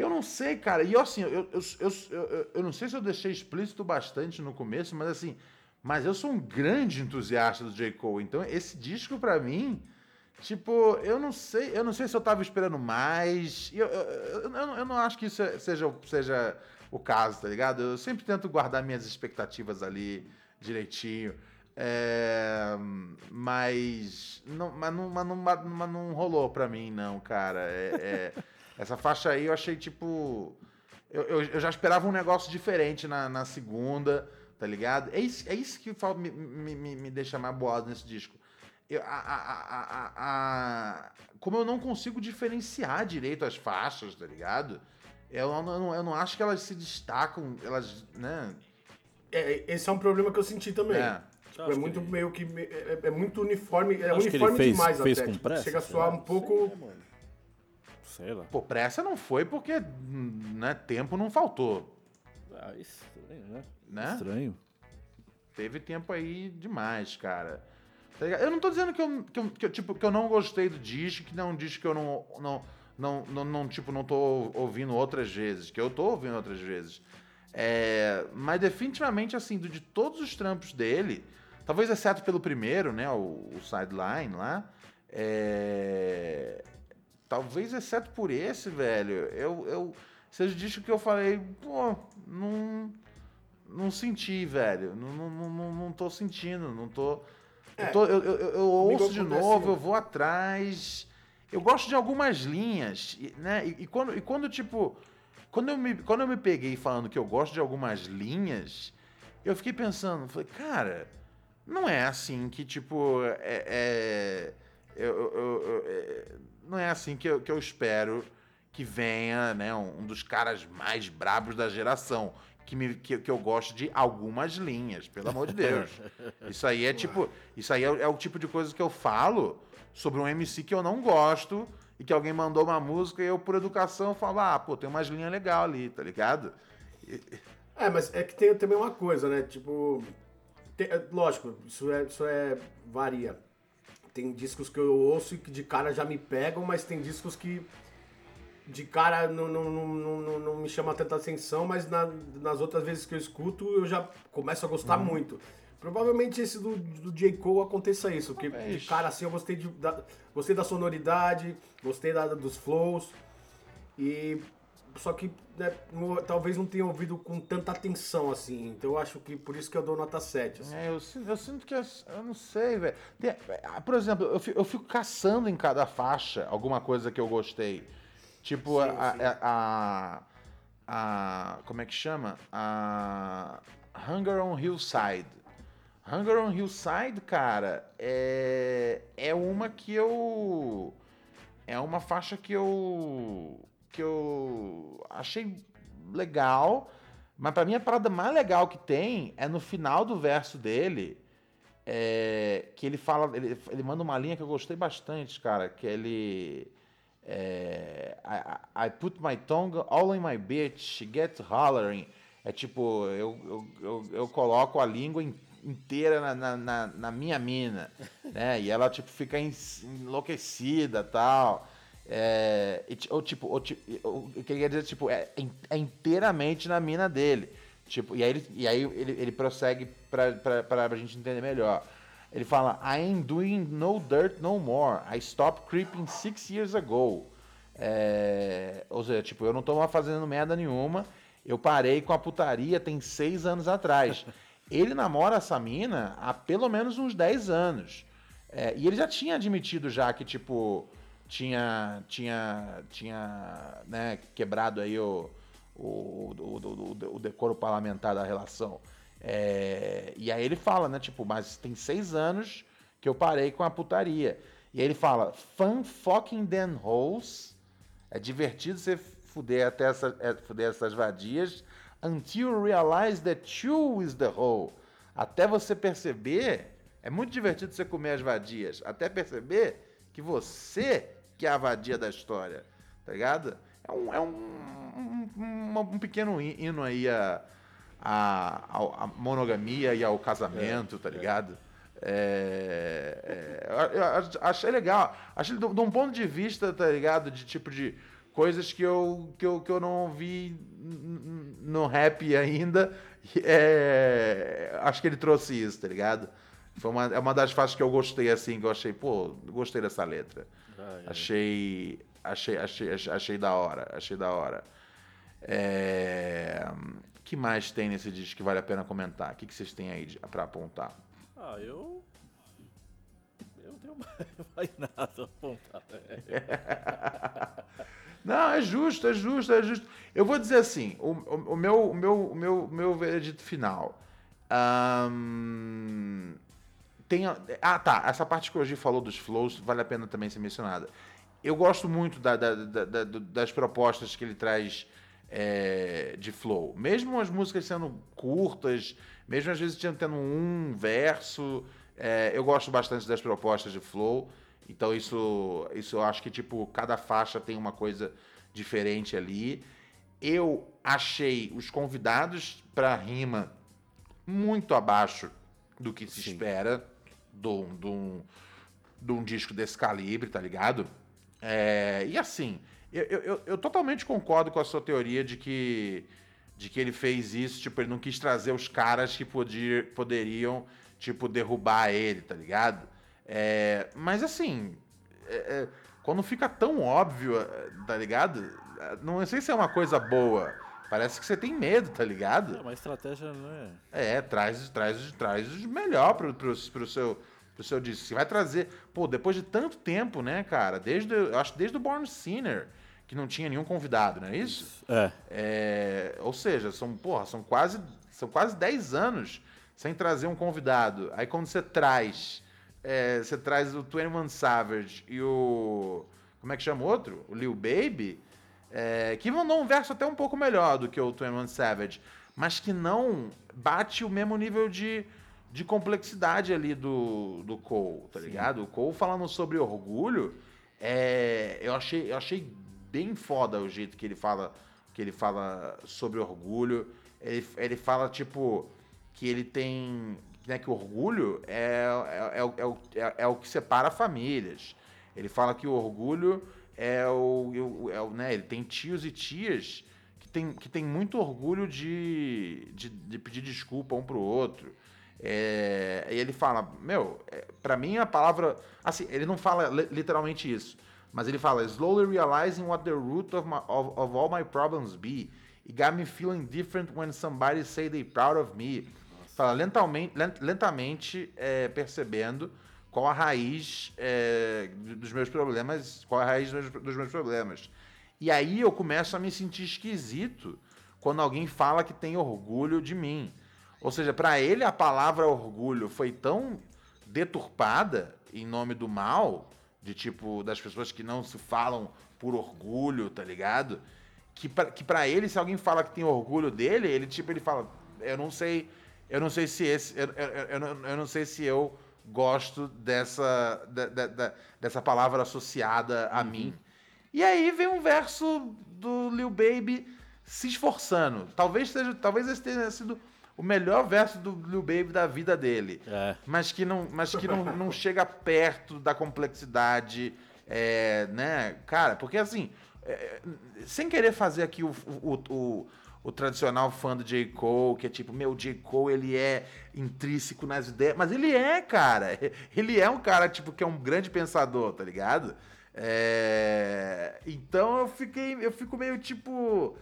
eu não sei, cara. E assim, eu, eu, eu, eu, não sei se eu deixei explícito bastante no começo, mas assim. Mas eu sou um grande entusiasta do J. Cole. Então, esse disco, pra mim. Tipo, eu não sei, eu não sei se eu tava esperando mais. Eu, eu, eu não acho que isso é- seja, seja o caso, tá ligado? Eu sempre tento guardar minhas expectativas ali direitinho. É, mas, não, mas, não, mas, não, mas não rolou pra mim, não, cara. É- é- essa faixa aí eu achei tipo. Eu, eu, eu já esperava um negócio diferente na, na segunda, tá ligado? É isso, é isso que me, me, me, me deixa mais boado nesse disco. Eu- a- a- a- a- a- como eu não consigo diferenciar direito as faixas, tá ligado? Eu não, eu não, eu não acho que elas se destacam, elas, né?
É, esse é um problema que eu senti também.
É.
Tipo, é
que
muito
ele-
meio que. me- É, é muito uniforme. É
Acho que ele
uniforme
fez-
demais
fez
até.
com
tipo,
pressa,
chega a soar um pouco.
sei, mano. Sei lá.
Pô, pressa não foi porque né, tempo não faltou.
Ah, estranho, né?
Né?
Estranho.
Teve tempo aí demais, cara. Tá eu não tô dizendo que eu, que, eu, que eu, tipo, que eu não gostei do disco, que não é um disco que eu não, não, não, não, não, tipo, não tô ouvindo outras vezes, que eu tô ouvindo outras vezes. É, mas definitivamente, assim, de todos os trampos dele, talvez exceto pelo primeiro, né, o, o Sideline lá, é, talvez exceto por esse, velho, eu, eu seja o disco que eu falei, pô, não, não senti, velho, não, não, não, não tô sentindo, não tô...
É,
eu, tô, eu, eu, eu ouço de novo, eu vou atrás. Eu gosto de algumas linhas, né? E, e quando, e quando, tipo, quando eu, me, quando eu me peguei falando que eu gosto de algumas linhas, eu fiquei pensando, falei, cara, não é assim que, tipo, é. é- eu- eu- eu- é- não é assim que eu, que eu espero que venha, né, um, um dos caras mais brabos da geração. Que, me, que, que eu gosto de algumas linhas, pelo amor de Deus. Isso aí é tipo. Isso aí é, o- é o tipo de coisa que eu falo sobre um MC que eu não gosto e que alguém mandou uma música e eu, por educação, falo, ah, pô, tem umas linhas legais ali, tá ligado?
É, mas é que tem também uma coisa, né? Tipo, tem- lógico, isso é, isso é varia. Tem discos que eu ouço e que de cara já me pegam, mas tem discos que de cara não, não, não, não, não- me chama tanta atenção, mas na- nas outras vezes que eu escuto eu já começo a gostar muito. Provavelmente esse do, do J. Cole aconteça isso, porque de cara assim eu gostei, de, da, gostei da sonoridade, gostei da, dos flows, e só que né, talvez não tenha ouvido com tanta atenção assim. Então eu acho que por isso que eu dou nota 7. assim.
É, eu, sinto, eu sinto que. as- Eu não sei, velho. Ah, Por exemplo, eu fico, eu fico caçando em cada faixa alguma coisa que eu gostei. Tipo,
Sim,
a,
sim.
a, a, a- Como é que chama? A. Hunger on Hillside. Hunger on Hillside, cara, é. É uma que eu. É uma faixa que eu. Que eu achei legal. Mas pra mim a parada mais legal que tem é no final do verso dele. é, que ele fala. Ele, ele manda uma linha que eu gostei bastante, cara. Que ele. é, I, I- put my tongue all in my bitch, gets hollering. É tipo, eu, eu, eu, eu coloco a língua in- inteira na, na, na- na minha mina, né? E ela, tipo, fica en- enlouquecida tal. É, ou, tipo, ou, ti- o que quer dizer, tipo, é, in- é inteiramente na mina dele. Tipo, e aí ele, e aí ele, ele prossegue pra, pra, pra gente entender melhor. Ele fala, I ain't doing no dirt no more. I stopped creeping six years ago. É, ou seja, tipo, eu não tô fazendo merda nenhuma. Eu parei com a putaria tem seis anos atrás. Ele namora essa mina há pelo menos uns 10 anos. É, e ele já tinha admitido já que, tipo, tinha, tinha, tinha né, quebrado aí o, o, o, o- decoro parlamentar da relação. É, e aí ele fala, né, tipo, mas tem seis anos que eu parei com a putaria. E aí ele fala, fun fucking them hoes. É divertido você fuder até essa, é, fuder essas vadias until you realize that you is the hoe. Até você perceber, é muito divertido você comer as vadias, até perceber que você que é a vadia da história, tá ligado? É um, é um, um, um- pequeno hino aí a, a, à monogamia e ao casamento, tá ligado? É, é, eu, eu ach- achei legal. Achei de, um ponto de vista, tá ligado? De tipo de coisas que eu, que eu, que eu não vi no rap ainda. É, acho que ele trouxe isso, tá ligado? Foi uma, é uma das faixas que eu gostei, assim, que eu achei, pô, gostei dessa letra.
Ah, é.
Achei, achei, achei, achei, da hora, achei da hora. É, que mais tem nesse disco que vale a pena comentar? O que, que vocês têm aí pra apontar?
Ah, eu. Eu não tenho mais, nada a apontar.
Não, é justo, é justo, é justo. Eu vou dizer assim, o, o- o meu, o meu, o meu, meu veredito final. Ahn, tem, ah, tá. Essa parte que o falou dos flows vale a pena também ser mencionada. Eu gosto muito da- da- da- das propostas que ele traz é, de flow. Mesmo as músicas sendo curtas, mesmo às vezes tendo tendo um verso, é, eu gosto bastante das propostas de flow. Então isso, isso eu acho que, tipo, cada faixa tem uma coisa diferente ali. Eu achei os convidados para rima muito abaixo do que se
Sim.
espera de um, de, um, disco desse calibre, tá ligado? É, e assim, eu, eu, eu- totalmente concordo com a sua teoria de que, de que ele fez isso, tipo, ele não quis trazer os caras que podia, poderiam, tipo, derrubar ele, tá ligado? É, mas assim, é, é, quando fica tão óbvio, é, tá ligado? É, Não sei se é uma coisa boa. Parece que você tem medo, tá ligado?
É uma estratégia, não é?
É, traz, traz, traz o melhor pro, pro, pro seu pro seu disco. Você vai trazer, pô, depois de tanto tempo, né, cara? Desde, eu acho que desde o Born Sinner, que não tinha nenhum convidado, não é isso?
É.
É, ou seja, são, porra, são quase, são quase 10 anos sem trazer um convidado. Aí quando você traz, é, você traz o 21 Savage e o, como é que chama o outro? O Lil Baby, é, que mandou um verso até um pouco melhor do que o 21 Savage, mas que não bate o mesmo nível de, de complexidade ali do, do Cole, tá ligado? O Cole falando sobre orgulho, é, eu, achei, eu achei bem foda o jeito que ele fala que ele fala sobre orgulho. Ele, ele fala, tipo, que ele tem. Né, que o orgulho é, é, é, é, o- é, é o que separa famílias. Ele fala que o orgulho é o. é o- né, ele tem tios e tias que tem, que tem muito orgulho de, de, de pedir desculpa um pro outro. É, e ele fala, meu, é, pra mim a palavra. Assim, ele não fala li- literalmente isso, mas ele fala, slowly realizing what the root of, my, of, of all my problems be. It got me feeling different when somebody say they proud of me. Fala, lentamente, lent- lentamente é, percebendo qual a raiz é, dos meus problemas, qual a raiz dos meus, problemas. E aí eu começo a me sentir esquisito quando alguém fala que tem orgulho de mim. Ou seja, para ele a palavra orgulho foi tão deturpada em nome do mal, de tipo, das pessoas que não se falam por orgulho, tá ligado? Que pra, que ele, se alguém fala que tem orgulho dele, ele tipo, ele fala, eu não sei, eu não sei se esse, eu, eu, eu, eu não sei se eu gosto dessa, da- da- da- dessa palavra associada a mim. E aí vem um verso do Lil Baby se esforçando. Talvez seja, talvez esse tenha sido o melhor verso do Lil Baby da vida dele.
É.
Mas que não, mas que não, não chega perto da complexidade, é, né? Cara, porque assim, é, sem querer fazer aqui o, o, o, o tradicional fã do J. Cole, que é tipo, meu, J. Cole, ele é intrínseco nas ideias, mas ele é, cara. Ele é um cara, tipo, que é um grande pensador, tá ligado? É, então eu fiquei, eu fico meio tipo,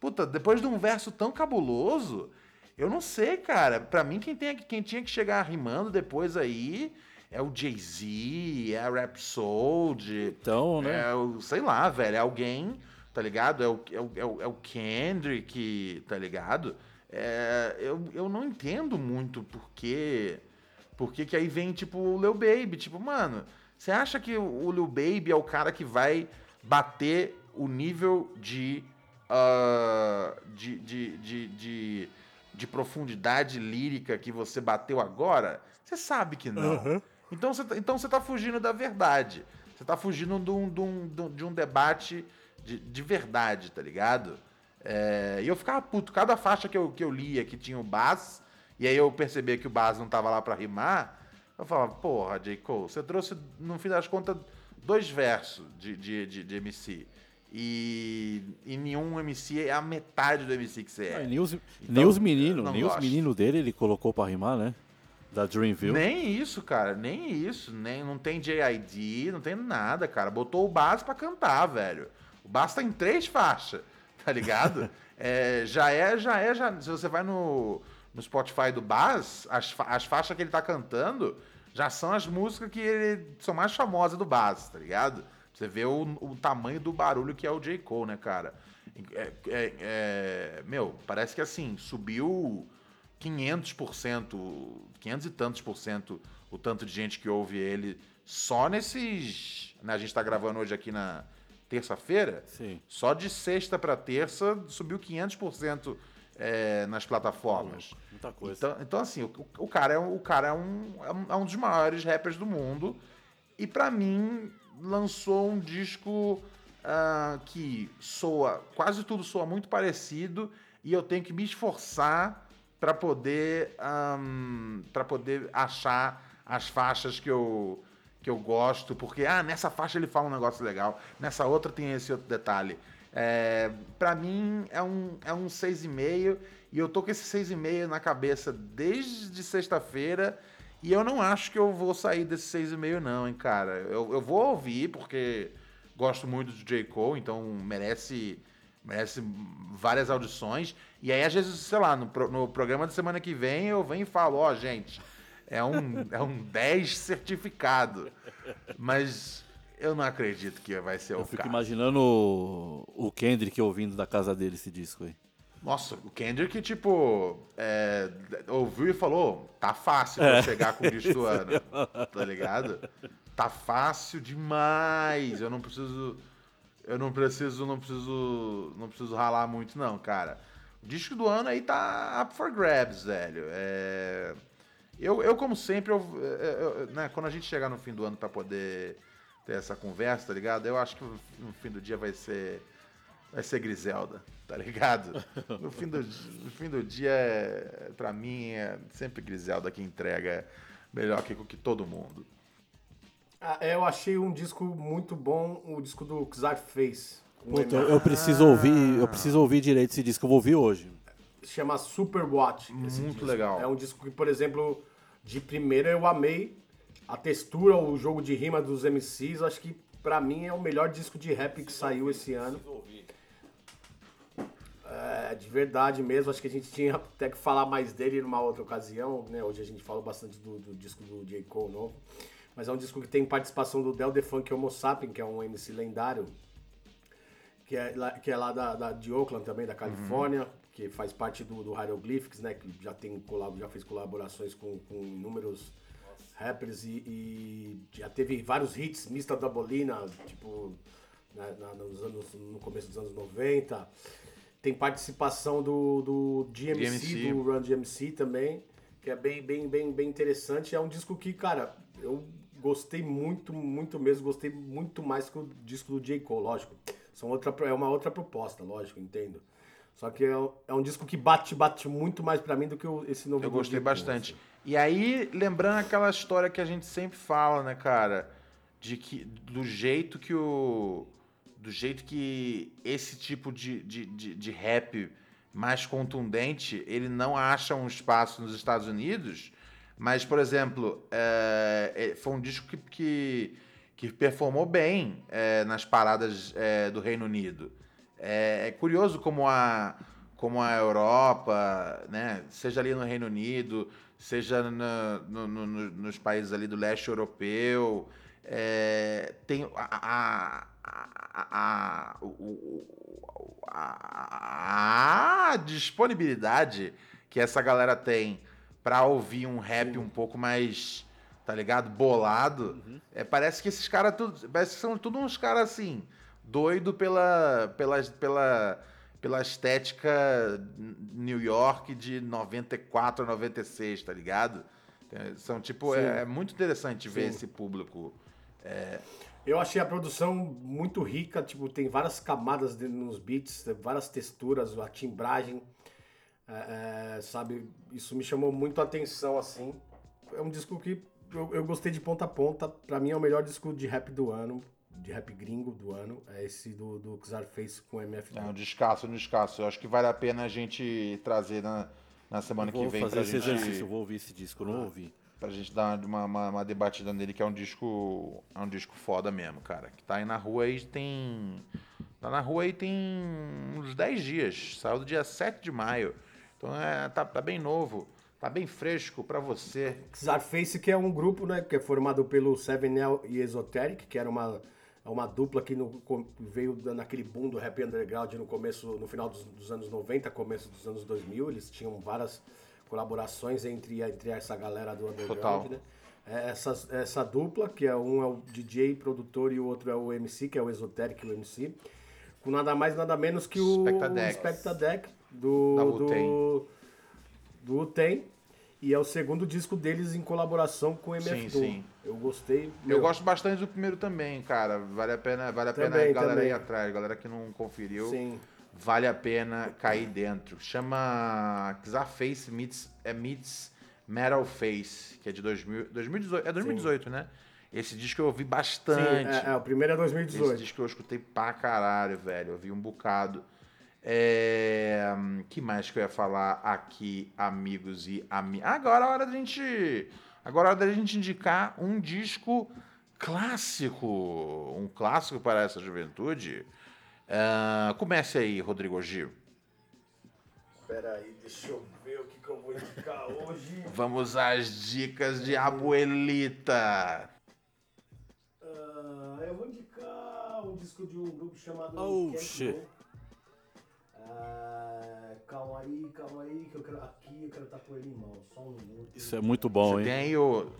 puta, depois de um verso tão cabuloso, eu não sei, cara. Pra mim, quem, tem, quem tinha que chegar rimando depois aí é o Jay-Z, é a Rhapsody.
Então, né?
É o, sei lá, velho, é alguém, tá ligado? É o, é o, é o, é o Kendrick, tá ligado? É, eu, eu não entendo muito porque. Porque que aí vem, tipo, o Lil Baby. Tipo, mano, você acha que o Lil Baby é o cara que vai bater o nível de. ah, de, de, de, de, de profundidade lírica que você bateu agora? Você sabe que não. Então você tá- então você tá fugindo da verdade. Você tá fugindo de um, de um- de um debate de, de verdade, tá ligado? É, e eu ficava puto. Cada faixa que eu, que eu lia que tinha o Bass, e aí eu percebia que o Bass não tava lá pra rimar, eu falava, porra, J. Cole, você trouxe, no fim das contas, dois versos de, de, de, de MC. E, e nenhum MC é a metade do MC que você é.
Ah, e nem os,
Então,
nem os meninos,
não
nem os meninos dele ele colocou pra rimar, né? Da Dreamville.
Nem isso, cara, nem isso. Nem, não tem JID, não tem nada, cara. Botou o Bass pra cantar, velho. Tá em três faixas, tá ligado? É, já é, já é, já. Se você vai no, no Spotify do Bass, as, as faixas que ele tá cantando já são as músicas que ele, são mais famosas do Bass, tá ligado? Você vê o, o tamanho do barulho que é o J. Cole, né, cara? É, é- é- meu, parece que assim, subiu 500%, 500 e tantos por cento o tanto de gente que ouve ele só nesses. Né, a gente tá gravando hoje aqui na terça-feira.
Sim.
Só de sexta pra terça subiu 500% é, nas plataformas.
Muita coisa.
Então, então assim, o, o cara, é, um- o cara é, um, é um- é dos maiores rappers do mundo. E pra mim, lançou um disco uh, que soa, quase tudo soa muito parecido e eu tenho que me esforçar para poder um, para poder achar as faixas que eu que eu gosto, porque ah, nessa faixa ele fala um negócio legal, nessa outra tem esse outro detalhe. É, para mim é um é um 6,5 e eu tô com esse 6,5 na cabeça desde sexta-feira e eu não acho que eu vou sair desse 6,5 não, hein, cara. Eu, eu vou ouvir porque gosto muito do J. Cole, então merece merece várias audições. E aí, às vezes, sei lá, no, no programa da semana que vem eu venho e falo, ó, oh, gente, é um, é um 10 certificado. Mas eu não acredito que vai ser
eu
o
fico
caso.
imaginando o, o Kendrick ouvindo da casa dele esse disco aí.
Nossa, o Kendrick, tipo, é, ouviu e falou: tá fácil pra é. chegar com o disco do ano. Tá ligado? Tá fácil demais. Eu não preciso. Eu não preciso, não preciso. Não preciso ralar muito, não, cara. O disco do ano aí tá up for grabs, velho. É, eu, eu, como sempre, eu, eu, né, quando a gente chegar no fim do ano para poder ter essa conversa, tá ligado? Eu acho que no fim do dia vai ser vai ser Griselda, tá ligado? No fim do, no fim do dia, é, pra mim, é sempre Griselda que entrega melhor que, que todo mundo.
Ah, eu achei um disco muito bom, o disco do Face.
Puta, eu, eu preciso ouvir, eu preciso ouvir direito esse disco, eu vou ouvir hoje.
Chama Super Watch.
Muito disco. legal.
É um disco que, por exemplo, de primeira eu amei a textura, o jogo de rima dos MCs, acho que pra mim é o melhor disco de rap que saiu esse ano. É, de verdade mesmo, acho que a gente tinha até que falar mais dele numa outra ocasião, né? Hoje a gente falou bastante do, do disco do J. Cole novo. Mas é um disco que tem participação do Del Defunk Homo Sapien, que é um MC lendário, que é lá, que é lá da, da de Oakland também, da Califórnia, uhum. Que faz parte do, do Hieroglyphics, né? Que já, tem, já fez colaborações com, com inúmeros rappers e, e, já teve vários hits, Mista da Bolina, tipo, né, na, nos anos, no começo dos anos 90. Tem participação do, do GMC, DMC. do Run DMC também, que é bem, bem, bem, bem interessante. É um disco que, cara, eu gostei muito, muito mesmo, gostei muito mais que o disco do J. Cole, lógico. São outra, é uma outra proposta, lógico, entendo. Só que é, é um disco que bate, bate muito mais para mim do que esse novo
Eu gostei bastante. Assim. E aí, lembrando aquela história que a gente sempre fala, né, cara? De que do jeito que o do jeito que esse tipo de, de, de, de rap mais contundente, ele não acha um espaço nos Estados Unidos, mas, por exemplo, é, foi um disco que, que, que performou bem é, nas paradas é, do Reino Unido. É, é, curioso como a, como a Europa, né, seja ali no Reino Unido, seja no, no, no, nos países ali do leste europeu, é, tem a, a, a, a, disponibilidade que essa galera tem para ouvir um rap um pouco mais, tá ligado? Bolado. Uhum. É, parece que esses caras tudo, parece que são tudo uns caras assim, doido pela pela pela pela estética New York de 94 a 96, tá ligado? É, são tipo, é, é, muito interessante Sim. ver esse público. É,
eu achei a produção muito rica, tipo, tem várias camadas nos beats, várias texturas, a timbragem, é, é, sabe? Isso me chamou muito a atenção, assim. É um disco que eu, eu, gostei de ponta a ponta. Pra mim é o melhor disco de rap do ano, de rap gringo do ano. É esse do, do Face com MF.
É um descasso, um descasso. Eu acho que vale a pena a gente trazer na, na semana que vem.
Vou fazer esse gente... exercício, eu vou ouvir esse disco, eu não ah. ouvi
pra gente dar uma, uma, uma, debatida nele, que é um disco. É um disco foda mesmo, cara. Que tá aí na rua aí tem. Tá na rua aí tem uns 10 dias. Saiu do dia 7 de maio. Então é, tá, tá bem novo. Tá bem fresco para você.
Face que é um grupo, né? Que é formado pelo Sevenel e Esoteric, que era uma, uma dupla que no, veio naquele boom do rap underground no começo, no final dos, dos anos 90, começo dos anos 2000. Eles tinham várias colaborações entre, entre essa galera do underground, Total. né? É, essa, essa dupla, que é um é o DJ, produtor, e o outro é o MC, que é o Esoteric, o MC, com nada mais, nada menos que o
Spectadeck,
Spectadeck do, do, do UTEM. E é o segundo disco deles em colaboração com o MF
Sim, sim.
Eu gostei.
Eu
meu,
gosto bastante do primeiro também, cara. Vale a pena, vale a pena
Também,
a galera
também.
ir atrás, galera que não conferiu.
Sim.
Vale a pena cair dentro. Chama Xaface Meets, é Meets Metal Face, que é de 2000, 2018. É 2018, né? Esse disco eu ouvi
Sim,
bastante.
é, é, o primeiro é
Esse
2018.
disco eu escutei pra caralho, velho. Eu vi um bocado. É... que mais que eu ia falar aqui, amigos e amigas? Agora é hora da gente. Agora é hora da gente indicar um disco clássico. Um clássico para essa juventude. Ah, comece aí, Rodrigo Gil.
Pera aí, deixa eu ver o que, que eu vou indicar hoje.
Vamos às dicas de Abuelita.
Ah, eu vou indicar um disco de um grupo chamado
Oh,
Camp
shit.
Go. Ah, calma aí, calma aí, que eu quero. Aqui eu quero estar com ele em mão. Só um minuto.
Isso é muito bom,
Você
hein?
tem aí o.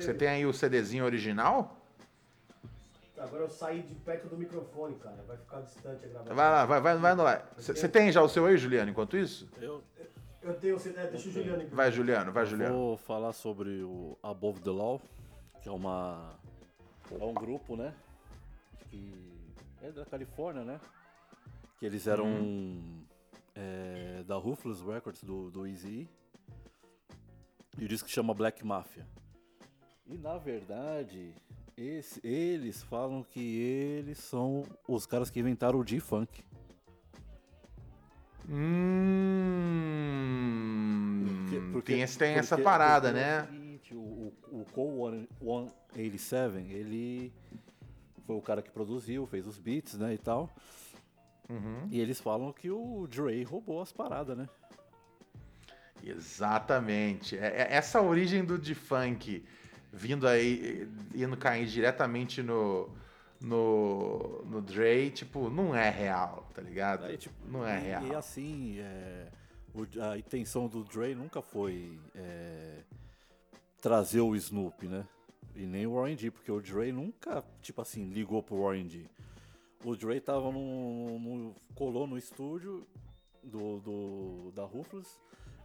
Você tem aí o CDzinho original?
Agora eu saí de perto do microfone, cara. Vai ficar distante a gravação.
Vai lá, vai, vai, vai lá. Você tem já o seu aí, Juliano, enquanto isso?
Eu
Eu tenho. É, deixa o Juliano. ir.
Vai, Juliano, vai, Juliano.
vou falar sobre o Above the Law, que é uma é um grupo, né? Que é da Califórnia, né? Que eles eram é, da Ruthless Records do, do Easy. E o disco chama Black Mafia. E na verdade, esse- eles falam que eles são os caras que inventaram o G-Funk.
Hum,
Porque- porque-
tem, tem essa
porque-
parada,
porque é o
né?
seguinte, o, o, o Cole 187, ele foi o cara que produziu, fez os beats, né, e tal.
Uhum.
E eles falam que o Dre roubou as paradas, né?
Exatamente. É- é- essa origem do de-funk vindo aí, indo cair diretamente no, no, no Dre, tipo, não é real, tá ligado?
Aí, tipo,
não é
e,
real.
E assim, é, o- a intenção do Dre nunca foi é, trazer o Snoop, né? E nem o Warren G, porque o Dre nunca, tipo assim, ligou pro Warren G. O Dre tava no, no- colou no estúdio do, do- da Ruthless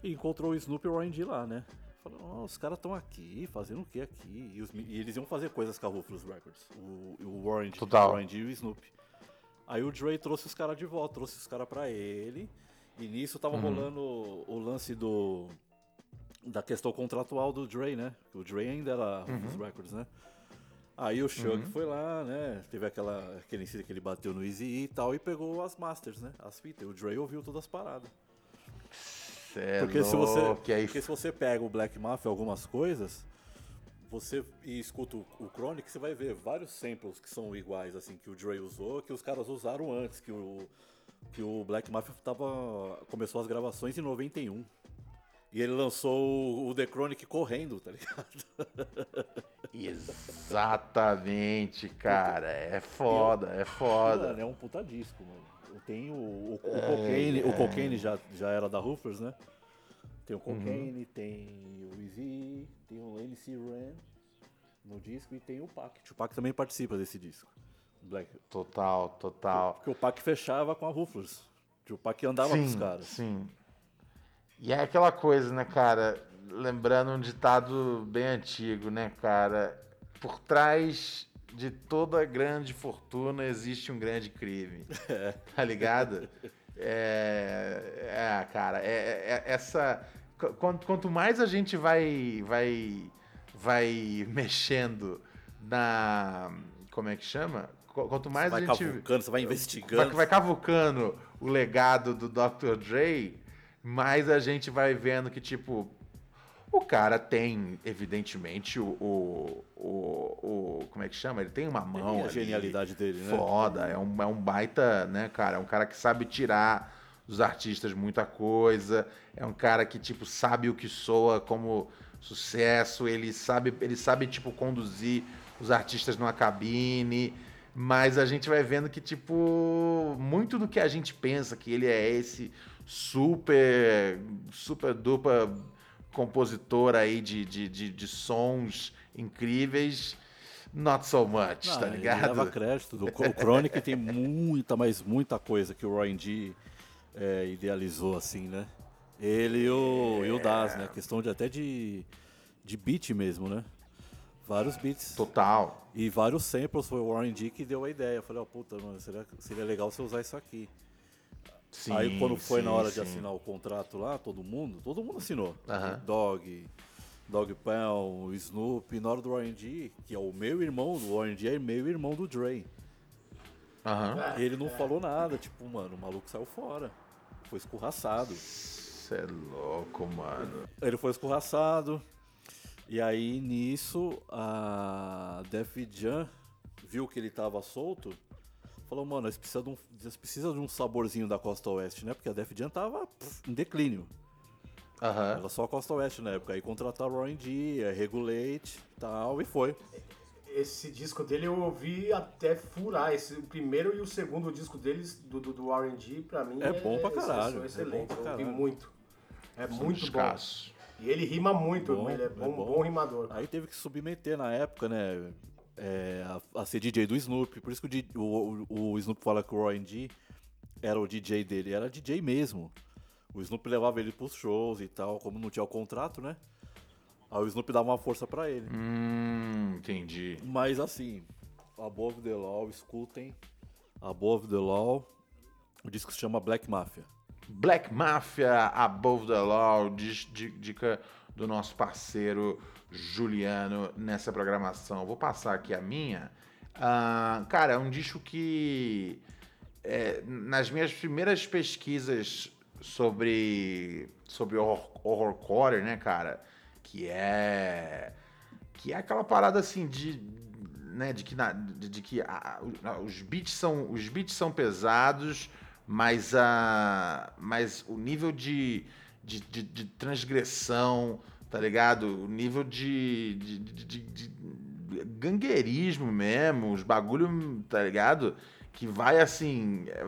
e encontrou o Snoop e o G lá, né? Falou, "Ó, os caras estão aqui, fazendo o que aqui? E, os e eles iam fazer coisas com a Ruthless Records, o, o
Total.
o G e o Snoop. Aí o Dre trouxe os caras de volta, trouxe os caras pra ele. E nisso tava rolando o, o lance do. Da questão contratual do Dre, né? O Dre ainda era Ruthless Records, né? Aí o Shug foi lá, né? Teve aquela, aquele incidente que ele bateu no Easy e tal, e pegou as masters, né? As fitas. O Dre ouviu todas as paradas.
Cê é
Porque se você,
aí
porque se você pega o Black Mafia, algumas coisas, você e escuta o, o Chronic, você vai ver vários samples que são iguais, assim, que o Dre usou, que os caras usaram antes, que o, que o Black Mafia tava, começou as gravações em 91. E ele lançou o, The Chronic correndo, tá ligado?
Exatamente, cara. É foda, é foda.
Mano, é um puta disco, mano. Tem o, o, o Cocaine, o Cocaine já, já era da Ruthless, né? Tem o Cocaine, tem o Easy, tem o NC Ren no disco e tem o Pac. O Pac também participa desse disco. Black.
Total, total.
Porque o Pac fechava com a Ruthless. O Pac andava com os
Sim,
caras.
sim. E é aquela coisa, né, cara? Lembrando um ditado bem antigo, né, cara? Por trás de toda grande fortuna existe um grande crime. Tá ligado? É, é cara, é, é- é- essa. qu- Quanto, quanto mais a gente vai, vai, vai mexendo na. Como é que chama? Qu- Quanto mais
Você vai
a gente
cavucando, você vai
vai,
investigando.
vai cavucando o legado do Dr. Dre, mais a gente vai vendo que, tipo, o cara tem, evidentemente, o. o, o, o- como é que chama? Ele tem uma mão.
Tem a
ali
genialidade dele, né?
Foda, é um, é um baita, né, cara? É um cara que sabe tirar dos artistas muita coisa. É um cara que, tipo, sabe o que soa como sucesso. Ele sabe, ele sabe tipo, conduzir os artistas numa cabine. Mas a gente vai vendo que, tipo, muito do que a gente pensa que ele é esse super, super dupla compositor aí de, de, de, de sons incríveis. Not so much,
Não,
tá
ele
ligado?
leva crédito. do- O Chronic tem muita, mas muita coisa que o Ryan G é, idealizou, assim, né? Ele e o, e o Das, né? Questão de até de, de beat mesmo, né? Vários beats.
Total.
E vários samples. Foi o Warren G que deu a ideia. Eu falei, ó, puta, mano, seria, seria legal você usar isso aqui.
Sim,
Aí quando foi
sim,
na hora de
sim.
assinar o contrato lá, todo mundo, todo mundo assinou.
Aham.
Dog, Dog Pound, Snoop, na hora do G, que é o meu irmão, o G é meu irmão do Dre. Ele não falou nada, tipo, mano, o maluco saiu fora. Foi escorraçado.
Você é louco, mano.
Ele foi escorraçado. E aí nisso a Def Jam viu que ele tava solto. Falou, mano, eles precisam de um, eles precisam de um saborzinho da Costa Oeste, né? Porque a Def Jam tava pff, em declínio.
Aham.
Era só a Costa Oeste na época. Aí contrataram o G, é, Regulate tal, e foi.
Esse disco dele eu ouvi até furar. Esse, o primeiro e o segundo disco deles, do, do, do R&D, pra mim
É bom pra caralho,
são
é bom pra
eu ouvi
caralho.
muito. É
São
muito bom. E ele rima muito,
Bom,
ele é
é
bom,
bom.
bom rimador.
Aí teve que submeter na época, né? É, a, a ser DJ do Snoop. Por isso que o, o, o- Snoop fala que o Warren G era o DJ dele. Era DJ mesmo. O Snoop levava ele pros shows e tal. Como não tinha o contrato, né? Aí o Snoop dava uma força pra ele.
Hum, entendi.
Mas assim, Above the Law, escutem. Above the Law. O disco se chama Black Mafia.
Black Mafia, Above the Law, dica do nosso parceiro Juliano nessa programação. Vou passar aqui a minha. Ah, cara, é um disco que é, nas minhas primeiras pesquisas sobre sobre horror, horrorcore, né, cara, que é que é aquela parada assim de né, de que, na- de, de que a- os beats são os beats são pesados, mas a mas o nível de, de, de- de transgressão, tá ligado? O nível de, de, de- de- gangueirismo mesmo, os bagulho, tá ligado? Que vai assim, é,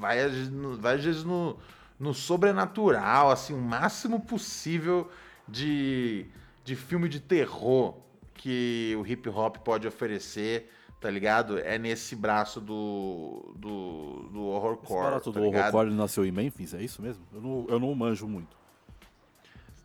vai às vezes no- vai às vezes no, no sobrenatural, assim, o máximo possível de, de filme de terror que o hip hop pode oferecer, tá ligado? É nesse braço do, do, do
Esse
horrorcore,
barato
tá
do
ligado?
Horrorcore nasceu em Memphis, é isso mesmo? Eu não, eu não manjo muito.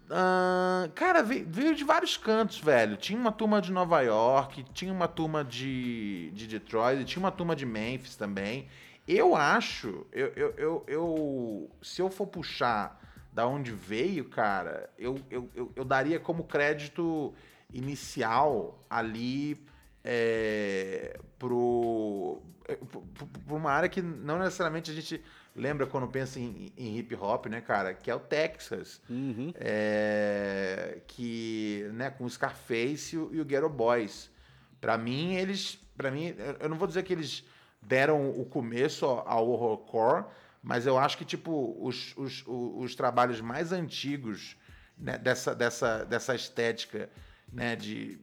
Ah, cara, veio, de vários cantos, velho. Tinha uma turma de Nova York, tinha uma turma de, de Detroit, tinha uma turma de Memphis também. Eu acho, eu, eu, eu, eu- se eu for puxar da onde veio, cara, eu, eu, eu, eu daria como crédito inicial ali é, pro, é, pro- pro- uma área que não necessariamente a gente lembra quando pensa em, em hip hop, né, cara? Que é o Texas.
Uhum.
É, que, né, com o Scarface e o, o Ghetto Boys. Pra mim, eles. para mim, eu- não vou dizer que eles deram o começo ao horrorcore, mas eu acho que, tipo, os, os, o- os trabalhos mais antigos né, dessa, dessa, dessa estética, né, de,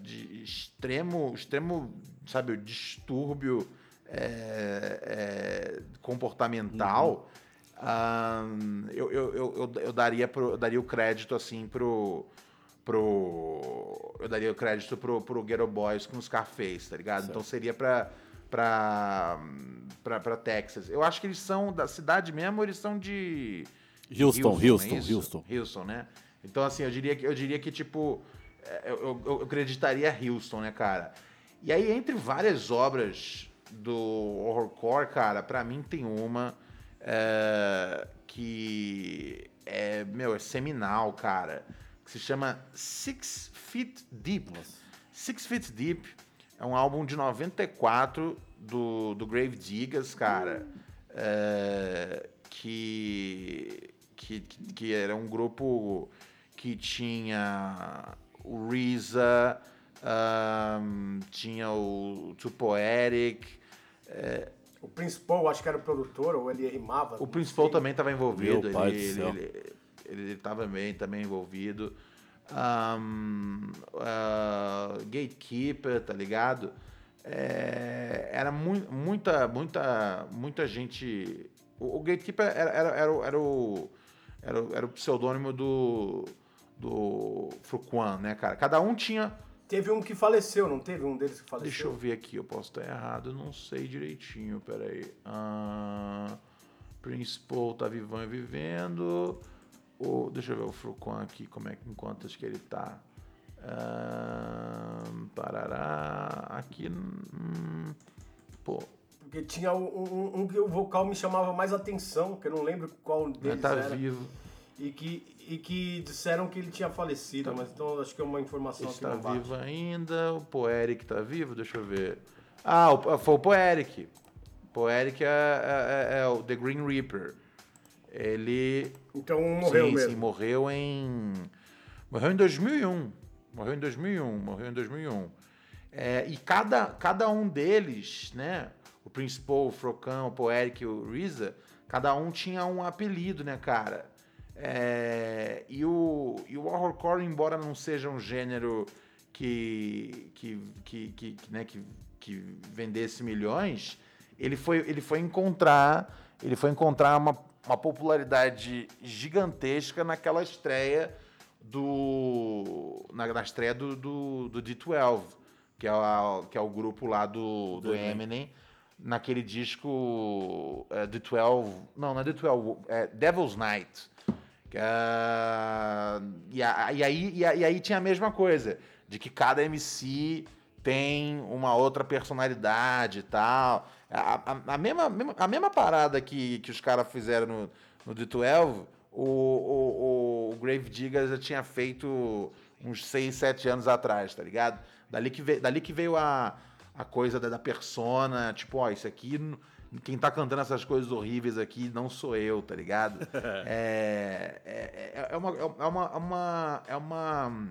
de extremo, extremo, sabe, distúrbio é, é, comportamental, ahn, eu, eu, eu, eu, eu daria pro, eu daria o crédito, assim, pro pro. Eu daria o crédito pro, pro Ghetto Boys com os Scarface, tá ligado? Então seria pra, pra, pra, pra Texas. Eu acho que eles são da cidade mesmo, eles são de.
Houston,
não é
Houston,
isso?
Houston.
Houston, né? Então, assim, eu diria que, eu diria que tipo. é, Eu, eu, eu acreditaria Houston, né, cara? E aí, entre várias obras do horrorcore, cara, pra mim tem uma é, que é, meu, é seminal, cara, que se chama Six Feet Deep. Six Feet Deep é um álbum de 94 do, do Grave Diggers, cara, é, que, que, que era um grupo que tinha o Reza, ahn, tinha o Too Poetic,
O principal, acho que era o produtor, ou ele rimava.
o principal
sei.
também estava envolvido.
Meu pai
ele, ele, ele, ele tava bem, também envolvido. Ahn, ah, Gatekeeper, tá ligado? É, era mu muita, muita, muita gente. O, o Gatekeeper era, era, era, o- era o, era, o- era o pseudônimo do, do Fruquan, né, cara? Cada um tinha.
Teve um que faleceu, não teve um deles que faleceu?
Deixa eu ver aqui, eu posso estar errado, não sei direitinho, peraí. Ah, Prince Paul tá vivão e vivendo. O, deixa eu ver o Frucon aqui, como é que, em quantas que ele tá. Um, parará. Aqui. Hum, pô.
Porque tinha um, um, um, que o vocal me chamava mais atenção, que eu não lembro qual deles
tá
era.
vivo.
E que, e que disseram que ele tinha falecido, mas então acho que é uma informação
Está
que não bate.
vivo ainda. O Poeric tá vivo, deixa eu ver. Ah, o, foi o Poeric. Poeric é, é, é, é o The Green Reaper. Ele.
Então morreu
sim,
mesmo.
Sim, morreu em. Morreu em 2001. Morreu em 2001. Morreu em 2001. É, e cada, cada um deles, né? O Principal, o Frocan, o Poeric e o Reza, cada um tinha um apelido, né, cara? É, e, o, e o horrorcore, embora não seja um gênero que, que, que, que, né, que, que vendesse milhões, ele foi, ele foi encontrar ele foi encontrar uma, uma popularidade gigantesca naquela estreia do na, na estreia do, do, do D12 que é, a, que é o grupo lá do, do Eminem. Naquele disco é, D12 não não é D12 é Devil's Night é, e, a, e, aí, e, a, e aí tinha a mesma coisa de que cada MC tem uma outra personalidade e tal. A, a, a, mesma, a mesma parada que, que os caras fizeram no, no D12, o, o, o Grave Digger já tinha feito uns 6, 7 anos atrás, tá ligado? Dali que veio, dali que veio a, a coisa da, da persona, tipo, ó, isso aqui, quem tá cantando essas coisas horríveis aqui não sou eu, tá ligado? é, é, é, uma, é uma, é uma, é uma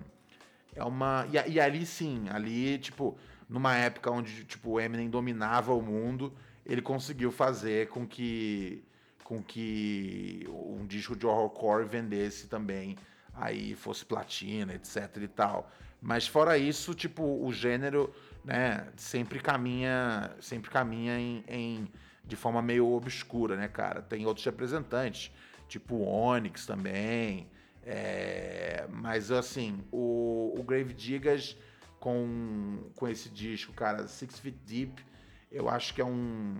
é uma. E, e, ali sim, ali, tipo, numa época onde tipo, o Eminem dominava o mundo, ele conseguiu fazer com que. com que um disco de horrorcore vendesse também. Aí fosse platina, etc e tal. Mas fora isso, tipo, o gênero, né, sempre caminha. Sempre caminha em, em de forma meio obscura, né, cara? Tem outros representantes, tipo o Onyx também. É, mas assim, o, o Grave Diggers com, com esse disco, cara, Six Feet Deep, eu acho que é um.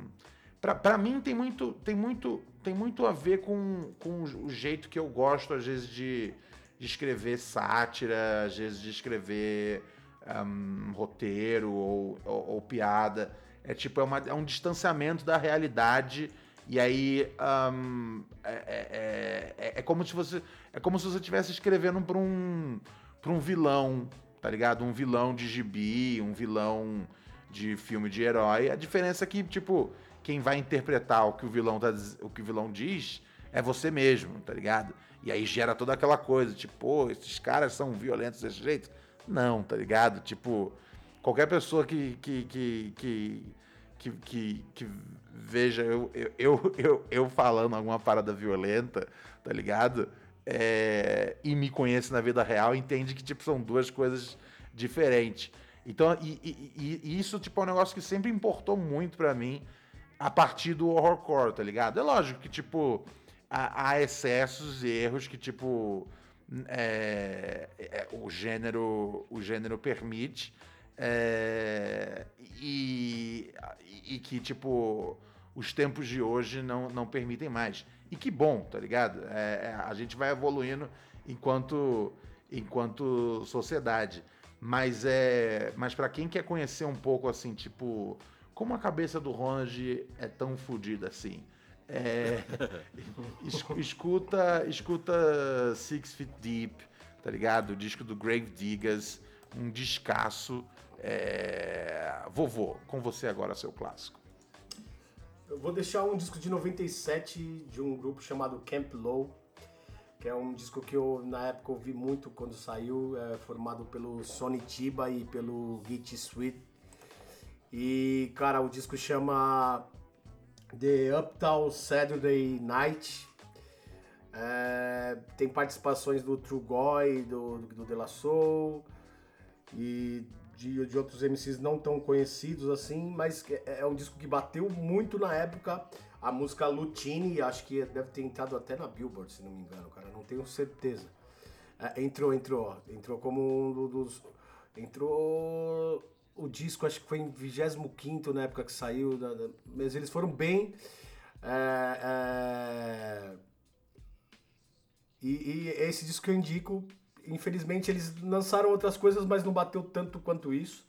Pra mim tem muito, tem, muito, tem muito a ver com, com o jeito que eu gosto, às vezes, de, de escrever sátira, às vezes de escrever um, roteiro ou, ou, ou, piada. É tipo, é, uma, é um distanciamento da realidade. E aí um, é, é, é, é, como se você é como se você estivesse escrevendo para um para um vilão, tá ligado? Um vilão de gibi, um vilão de filme de herói. A diferença é que tipo quem vai interpretar o que o vilão tá, o que o vilão diz é você mesmo, tá ligado? E aí gera toda aquela coisa, tipo, pô, esses caras são violentos desse jeito? Não, tá ligado? Tipo, qualquer pessoa que que, que, que, que, que, que veja eu, eu, eu, eu, falando alguma parada violenta, tá ligado? É, e me conhece na vida real, entende que tipo, são duas coisas diferentes. Então, e, e, e isso tipo, é um negócio que sempre importou muito para mim a partir do horrorcore, tá ligado? É lógico que, tipo, há, há excessos e erros que, tipo, é, é, o, gênero, o gênero permite. É, e, e que, tipo, os tempos de hoje não, não permitem mais. E que bom, tá ligado? É, é, a gente vai evoluindo enquanto, enquanto sociedade. Mas é, mas para quem quer conhecer um pouco assim, tipo, como a cabeça do Ronald é tão fodida assim, é, escuta, escuta Six Feet Deep, tá ligado? O disco do Grave Diggers, um descasso. É... Vovô, com você agora, seu clássico.
Eu vou deixar um disco de 97 de um grupo chamado Camp Low, que é um disco que eu na época ouvi muito quando saiu, é formado pelo Sonny e pelo Git Sweet. E cara, o disco chama The Uptown Saturday Night. É, tem participações do True Goy, do, do De La Soul e de, de outros MCs não tão conhecidos assim, mas é, é um disco que bateu muito na época. A música Lutini, acho que deve ter entrado até na Billboard, se não me engano, cara, não tenho certeza. É, entrou, entrou, entrou como um dos. Entrou o disco, acho que foi em 25 na época que saiu, mas eles foram bem. É, é, e, e esse disco que eu indico, infelizmente eles lançaram outras coisas, mas não bateu tanto quanto isso.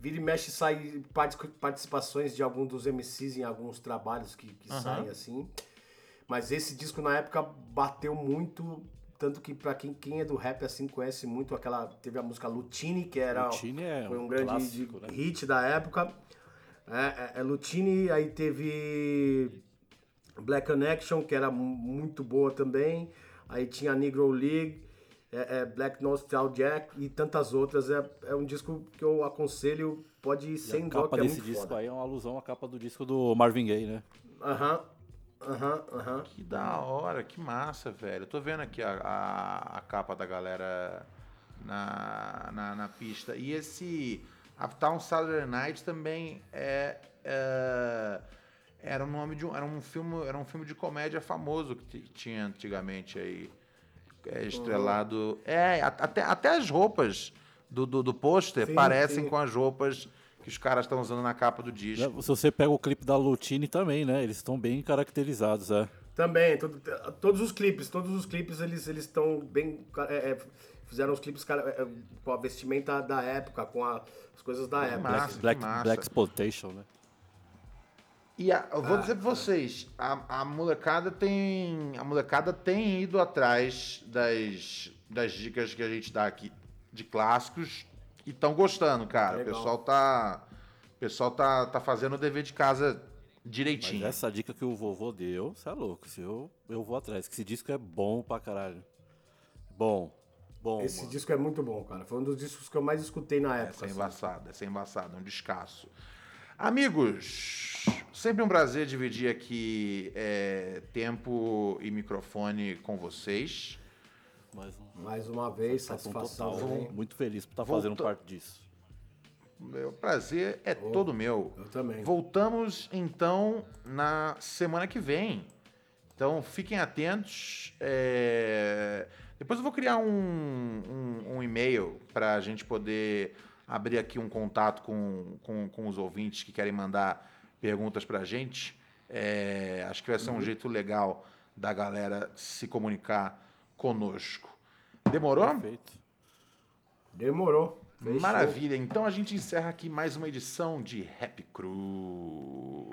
Vira e mexe sai participações de alguns dos MCs em alguns trabalhos que, que uhum. saem assim. Mas esse disco na época bateu muito, tanto que para quem, quem é do rap assim conhece muito aquela teve a música Lutini que era
Lutini é
foi um,
um
grande
clássico, né?
hit da época. É, é, é Lutini, aí teve Black Connection que era muito boa também. Aí tinha Negro League, é, é Black Nostalgia e tantas outras. É, é um disco que eu aconselho, pode ir sem dó,
A capa
é
desse disco foda. aí é uma alusão à capa do disco do Marvin Gaye, né?
Aham. Aham, aham.
Que da hora, que massa, velho. Eu tô vendo aqui a, a, a capa da galera na, na, na, pista. E esse Uptown Saturday Night também é, é era o nome de um, era um filme, era um filme de comédia famoso que tinha antigamente aí, é, estrelado. Uhum. É, até, até as roupas do, do, do pôster parecem sim. com as roupas que os caras estão usando na capa do disco.
Se você pega o clipe da Lutini também, né? Eles estão bem caracterizados, é.
Também, todo, todos os clipes, todos os clipes eles eles estão bem é, é, fizeram os clipes é, com a vestimenta da época, com a, as coisas da época.
Massa, Black, Black, Black Exploitation, né?
E a, eu vou ah, dizer pra vocês, a, a, molecada tem. A molecada tem ido atrás das, das dicas que a gente dá aqui de clássicos e estão gostando, cara. Legal. O pessoal tá. O pessoal tá, tá fazendo o dever de casa direitinho.
Mas essa dica que o vovô deu, você é louco. Se eu, eu vou atrás. Que esse disco é bom pra caralho. Bom. Bom.
Esse
mano.
disco é muito bom, cara. Foi um dos discos que eu mais escutei na época.
Essa é assim. embaçado, essa é embaçado, é um descasso. Amigos, sempre um prazer dividir aqui é, tempo e microfone com vocês.
Mais, um, Mais uma vez, satisfação.
Total, muito feliz por estar Volta... fazendo parte disso.
Meu prazer é oh, todo meu.
Eu também.
Voltamos então na semana que vem. Então fiquem atentos. É... Depois eu vou criar um, um, um e-mail para a gente poder abrir aqui um contato com, com, com os ouvintes que querem mandar perguntas para a gente. É, acho que vai ser um uhum. jeito legal da galera se comunicar conosco. Demorou?
Perfeito. Demorou.
Fechou. Maravilha. Então a gente encerra aqui mais uma edição de Rap Crew.